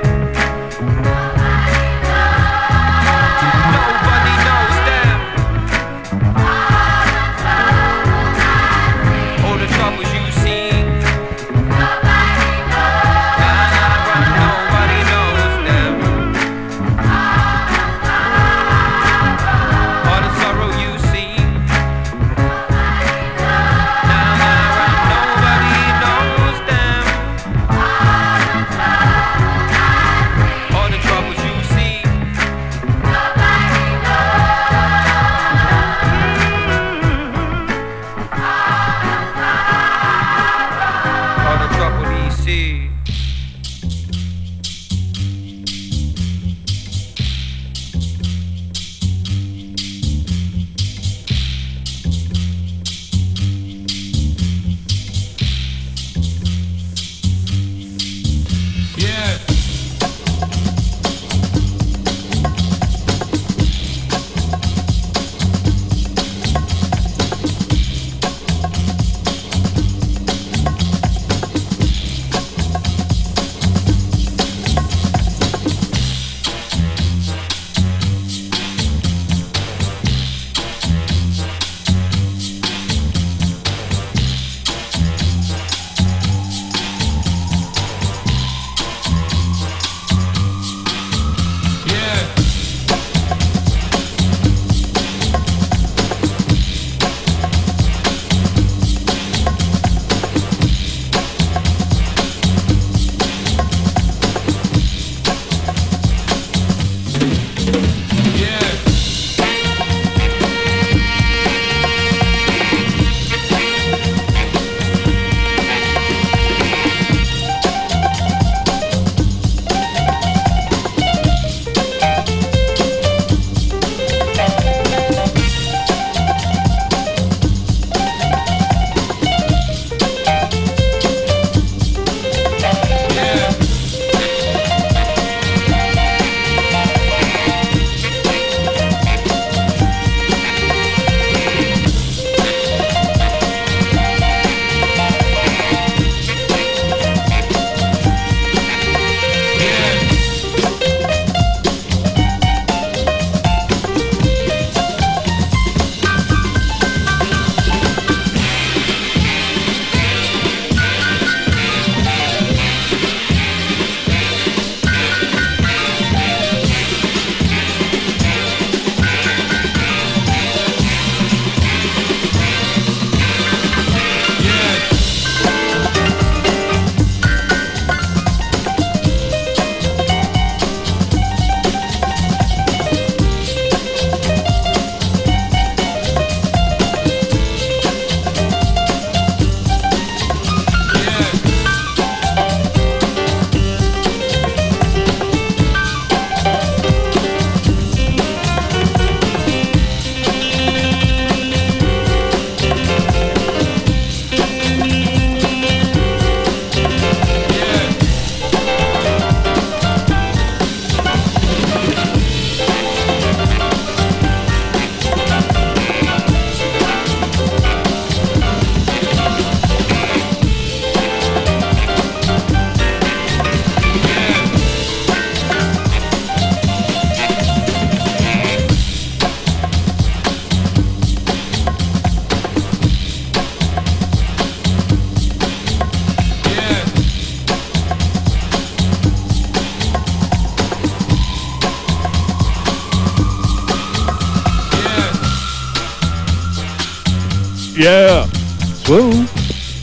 Swoo.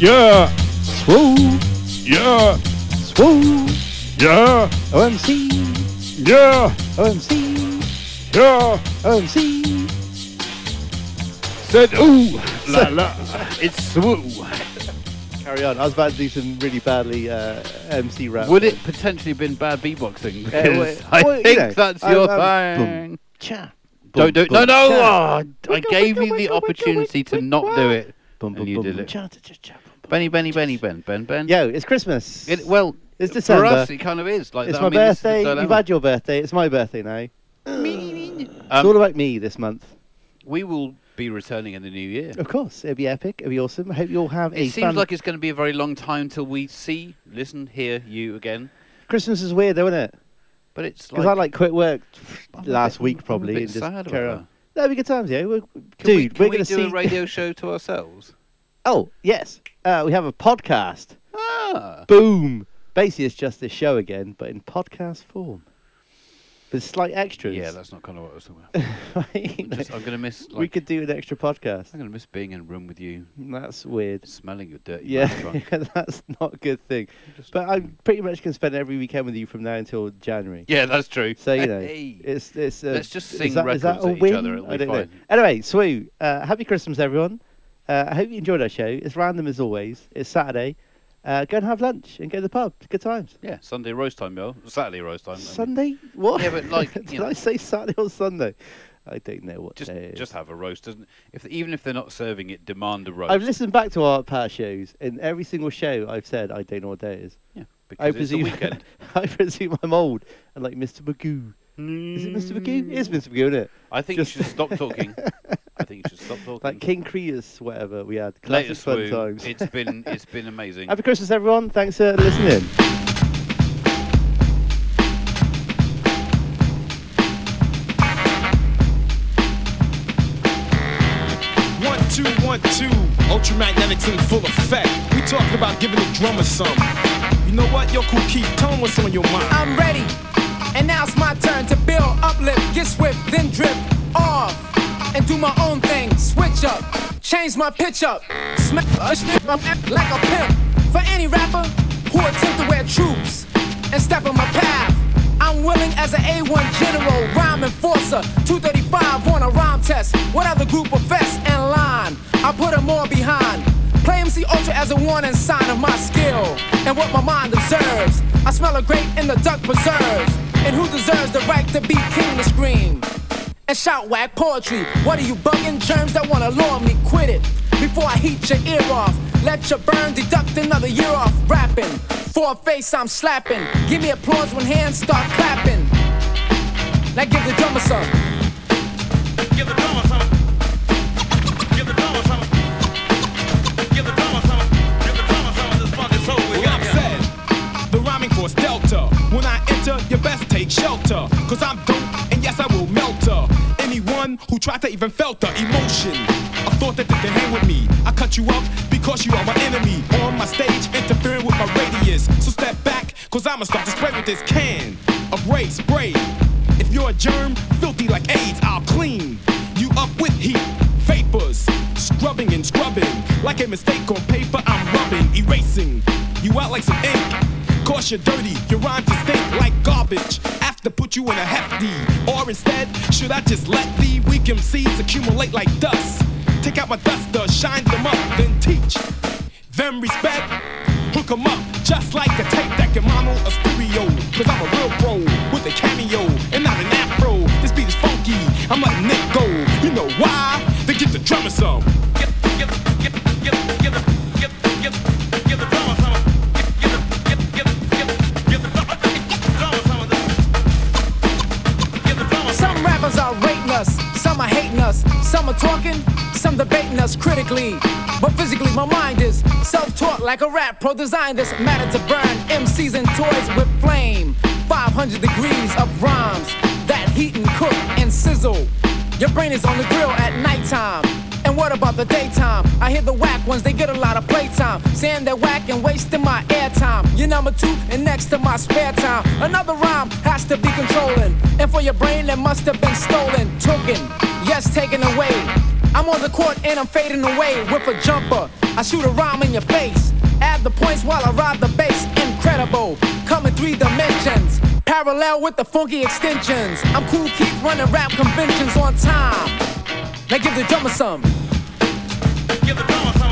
Yeah. Swoo. Yeah. Swoo. Yeah. OMC. Yeah. OMC. Yeah. OMC. Said ooh. La la. It's swoo. Carry on. I was about to do some really badly uh, MC rap. Would it potentially have been bad beatboxing? Uh, Because well, I well, you think know, that's I- your I'm- thing. cha. Don't do it. No, no. Oh, I gave you the opportunity to not do it. Boom, and you boom, did boom, it. cha, cha, cha, cha. Benny, Benny, Benny, Ben, Ben, Ben. Yo, it's Christmas. It, well, it's December. For us, it kind of is. Like it's that. my I mean, this is the birthday. You've dilemma. had your birthday. It's my birthday now. it's Um, all about me this month. We will be returning in the new year. Of course, it'll be epic. It'll be awesome. I hope you all have a It seems like it's going to be a very long time till we see, listen, hear you again. Christmas is weird, though, isn't it? But it's because like- I like quit work I'm last bit- week I'm a probably bit and just sad carry on. That'll be good times, yeah. We're, Can dude, we, can are we gonna do see a radio show to ourselves? Oh yes, uh, we have a podcast. Ah. Boom! Basically, it's just this show again, but in podcast form. With slight extras. Yeah, that's not kind of what I was talking about. I'm, just, I'm going to miss. Like, we could do an extra podcast. I'm going to miss being in a room with you. That's weird. Smelling your dirty Yeah, yeah, that's not a good thing. But I'm pretty much going to spend every weekend with you from now until January. Yeah, that's true. So you know, Hey. it's it's. Uh, Let's just is sing that, is that records a at each win? other, it'll I be don't know. fine. Anyway, Swoo, uh, happy Christmas, everyone. Uh, I hope you enjoyed our show. It's random as always. It's Saturday. Uh, go and have lunch and go to the pub. Good times. Yeah, Sunday roast time, Bill. Saturday roast time. I mean. Sunday? What? Yeah, but like, did you know, I say Saturday or Sunday? I don't know what just day just have a roast. Doesn't if even if they're not serving it, demand a roast. I've listened back to our past shows, and every single show I've said I don't know what day it is. Yeah, I because it's the presume weekend. I presume I'm old and like Mr. Magoo. Is it Mr. Magoo? It is mm. Mr. Magoo, isn't it? I think Just- you should stop talking. I think you should stop talking. Like King Creus, whatever we had. Classic Latest fun Woo, times. It's been it's been amazing. Happy Christmas, everyone. Thanks for listening. One, two, one, two. Ultramagnetics in full effect. We talking about giving the drummer some. You know what? Yo, Kool Keith, tell him what's on your mind. I'm ready. And now it's my turn to build, uplift, get swift, then drift off. And do my own thing. Switch up, change my pitch up. Smack a up like a pimp. For any rapper who attempt to wear troops and step on my path. I'm willing as an A1 general, rhyme enforcer. 235 on a rhyme test. What other group of vests and line? I put them all behind. Play MC Ultra as a warning sign of my skill and what my mind observes. I smell a grape in the duck preserves. And who deserves the right to be king to scream? And shout whack poetry. What are you bugging? Germs that wanna lure me, quit it. Before I heat your ear off, let your burn, deduct another year off rapping. For a face I'm slapping. Give me applause when hands start clapping. Now give the drummer some. Give the drummer some. Force delta. When I enter, you best take shelter. Cause I'm dope, and yes, I will melt her. Anyone who tried to even felt the emotion. A thought that they can hang with me. I cut you up because you are my enemy. On my stage, interfering with my radius. So step back, cause I'ma start to spray with this can of ray spray. If you're a germ, filthy like AIDS, I'll clean you up with heat, vapors, scrubbing and scrubbing. Like a mistake on paper, I'm rubbing, erasing you out like some ink. Cause you're dirty, your rhymes to stink like garbage. Have to put you in a hefty, or instead, should I just let the weak MCs accumulate like dust? Take out my duster, shine them up, then teach them respect. Hook 'em up, just like a tape deck in mono or stereo. Cause I'm a real pro with a cameo and not an afro. This beat is funky, I'm letting it go. You know why? They get the drummer some. Us critically. But physically, my mind is self taught like a rap pro designed this matter to burn MCs and toys with flame. 500 degrees of rhymes that heat and cook and sizzle. Your brain is on the grill at nighttime. And what about the daytime? I hear the whack ones, they get a lot of playtime. Saying they're whack and wasting my airtime. You're number two and next to my spare time. Another rhyme has to be controlling. And for your brain, that must have been stolen, taken, yes, taken away. I'm on the court and I'm fading away with a jumper. I shoot a rhyme in your face. Add the points while I ride the bass. Incredible. Come in three dimensions. Parallel with the funky extensions. I'm cool, keep running rap conventions on time. Now give the drummer some. Give the drummer some.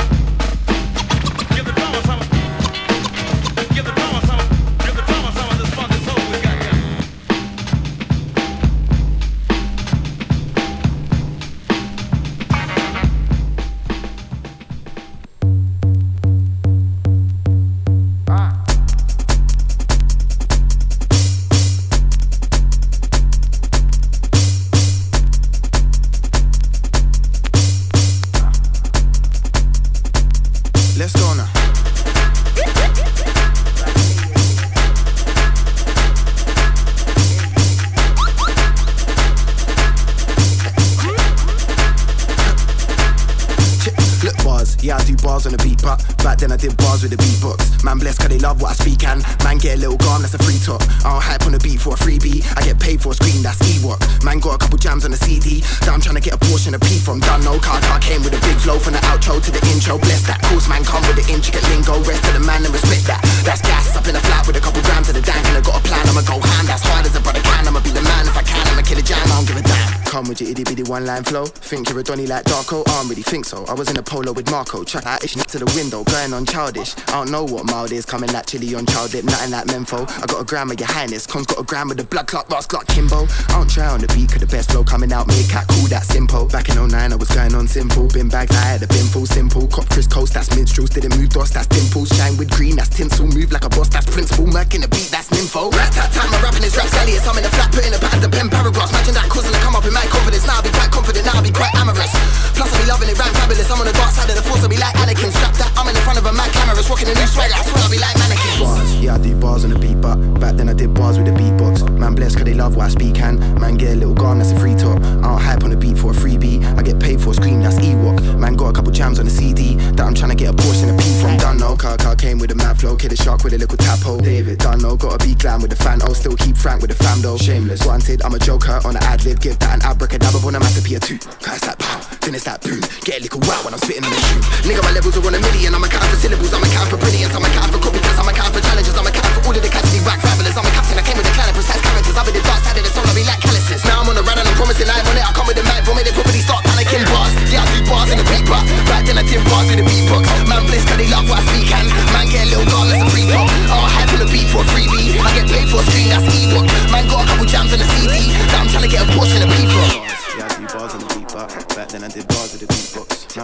A Donny like Darko? Don't really think so. I was in a polo with Marco. Chuck that itch to the window, going on childish. I don't know what mild is coming chili on child lip, nothing like Menfo. I got a gram of your highness. Con's got a gram the blood clot, last clock Kimbo. I don't try on the beat, cause the best flow coming out. Made cat cool, that simple. Back in 09, I was going on simple. Bin bags, I had a bin full simple. Cop Chris Coast, that's minstrels. Didn't move dots, that's dimples. Shine with green, that's tinsel. Move like a boss, that's principal. Merc in the beat, that's nympho. Rat tat, my rapping is rap sallious. I'm in the flat, putting the pad, the pen paragraphs. Imagine that causing to come up in my confidence. Now I'll be quite confident, now I be quite amorous. Plus I be loving it, rap fabulous. I'm on the dark side of the force, I'll be like Anakin. Strap that, I'm in the front of a mad camera, rocking a new swagger. I swear I be like mannequin. Bars, yeah, I do bars on the beat, but back then I did bars with the beatbox. Man blessed, cause they love what I speak and man get a little gun, that's a free talk. I don't hype on the beat for a freebie. I get paid for a scream, that's Ewok. Man got a couple jams on the CD that I'm trying to get a portion of P from. Dunno, car car came with a mad flow, kid a shark with a little tap hole. David, Dunno, gotta be glam with the fan, oh, still keep frank with the fam though. Shameless, wanted, I'm a joker on an ad lib, give that an abracadabra on a masterpiece too. Cause that pow, then it's that boom. Get a little wow when I'm spitting in the shoe. Nigga, my levels are on a million, I'm a count for syllables, I'm a count for brilliance, I'm a count for copycats, I'm a count for challenges, I'm a count for all of the who back travelers, I'm a captain, I came with a clan of precise characters, I've been the dark side of the soul, I be like calluses. Now I'm on the run and I'm promising I'm on it, I come with the mic for me, they probably start panicking bars. Yeah, I do bars in the but back then I did bars with the beatbox. Man bliss, cause they love what I speak and man get a little gun,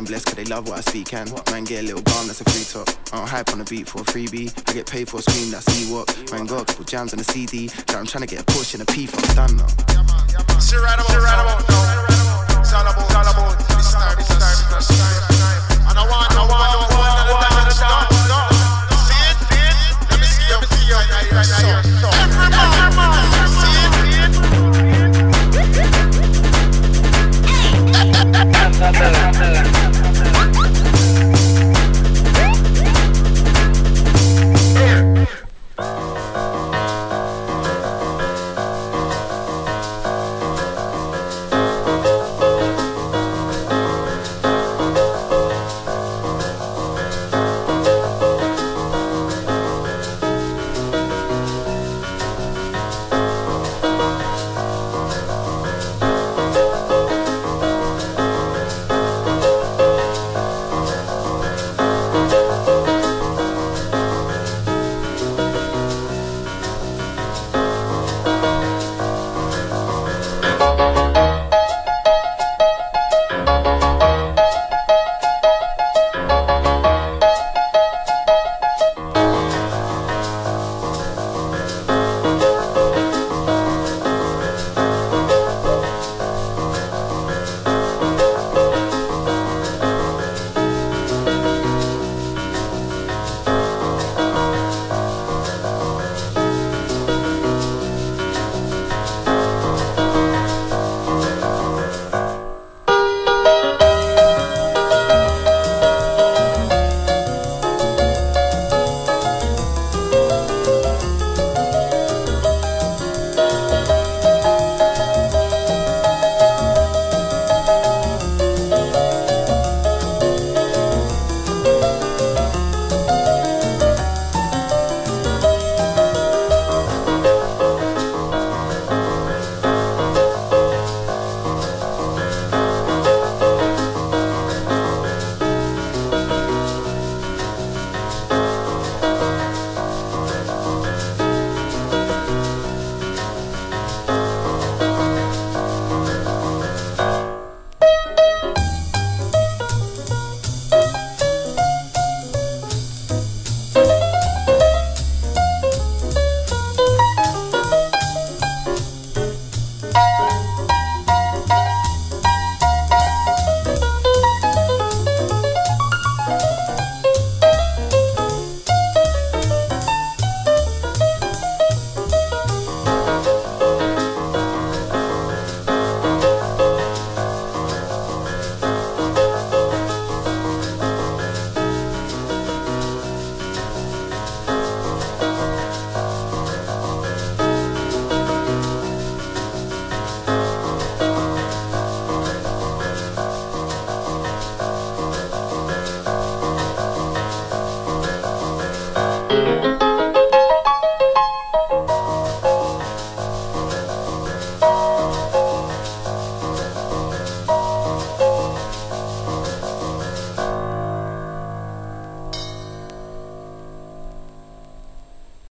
blessed, cause they love what I speak and man get a little gun, that's a free talk. I don't hype on the beat for a freebie, I get paid for a screen, that's Ewok. Man got a couple jams on the CD that I'm trying to get a portion of P from. Done now. It's right about, right about now. It's all about, it's all about this time, this time, this time. And I want, I want, I want another dimension. See it, see it. Let me see, let me see you right now, right now. Everybody, see it.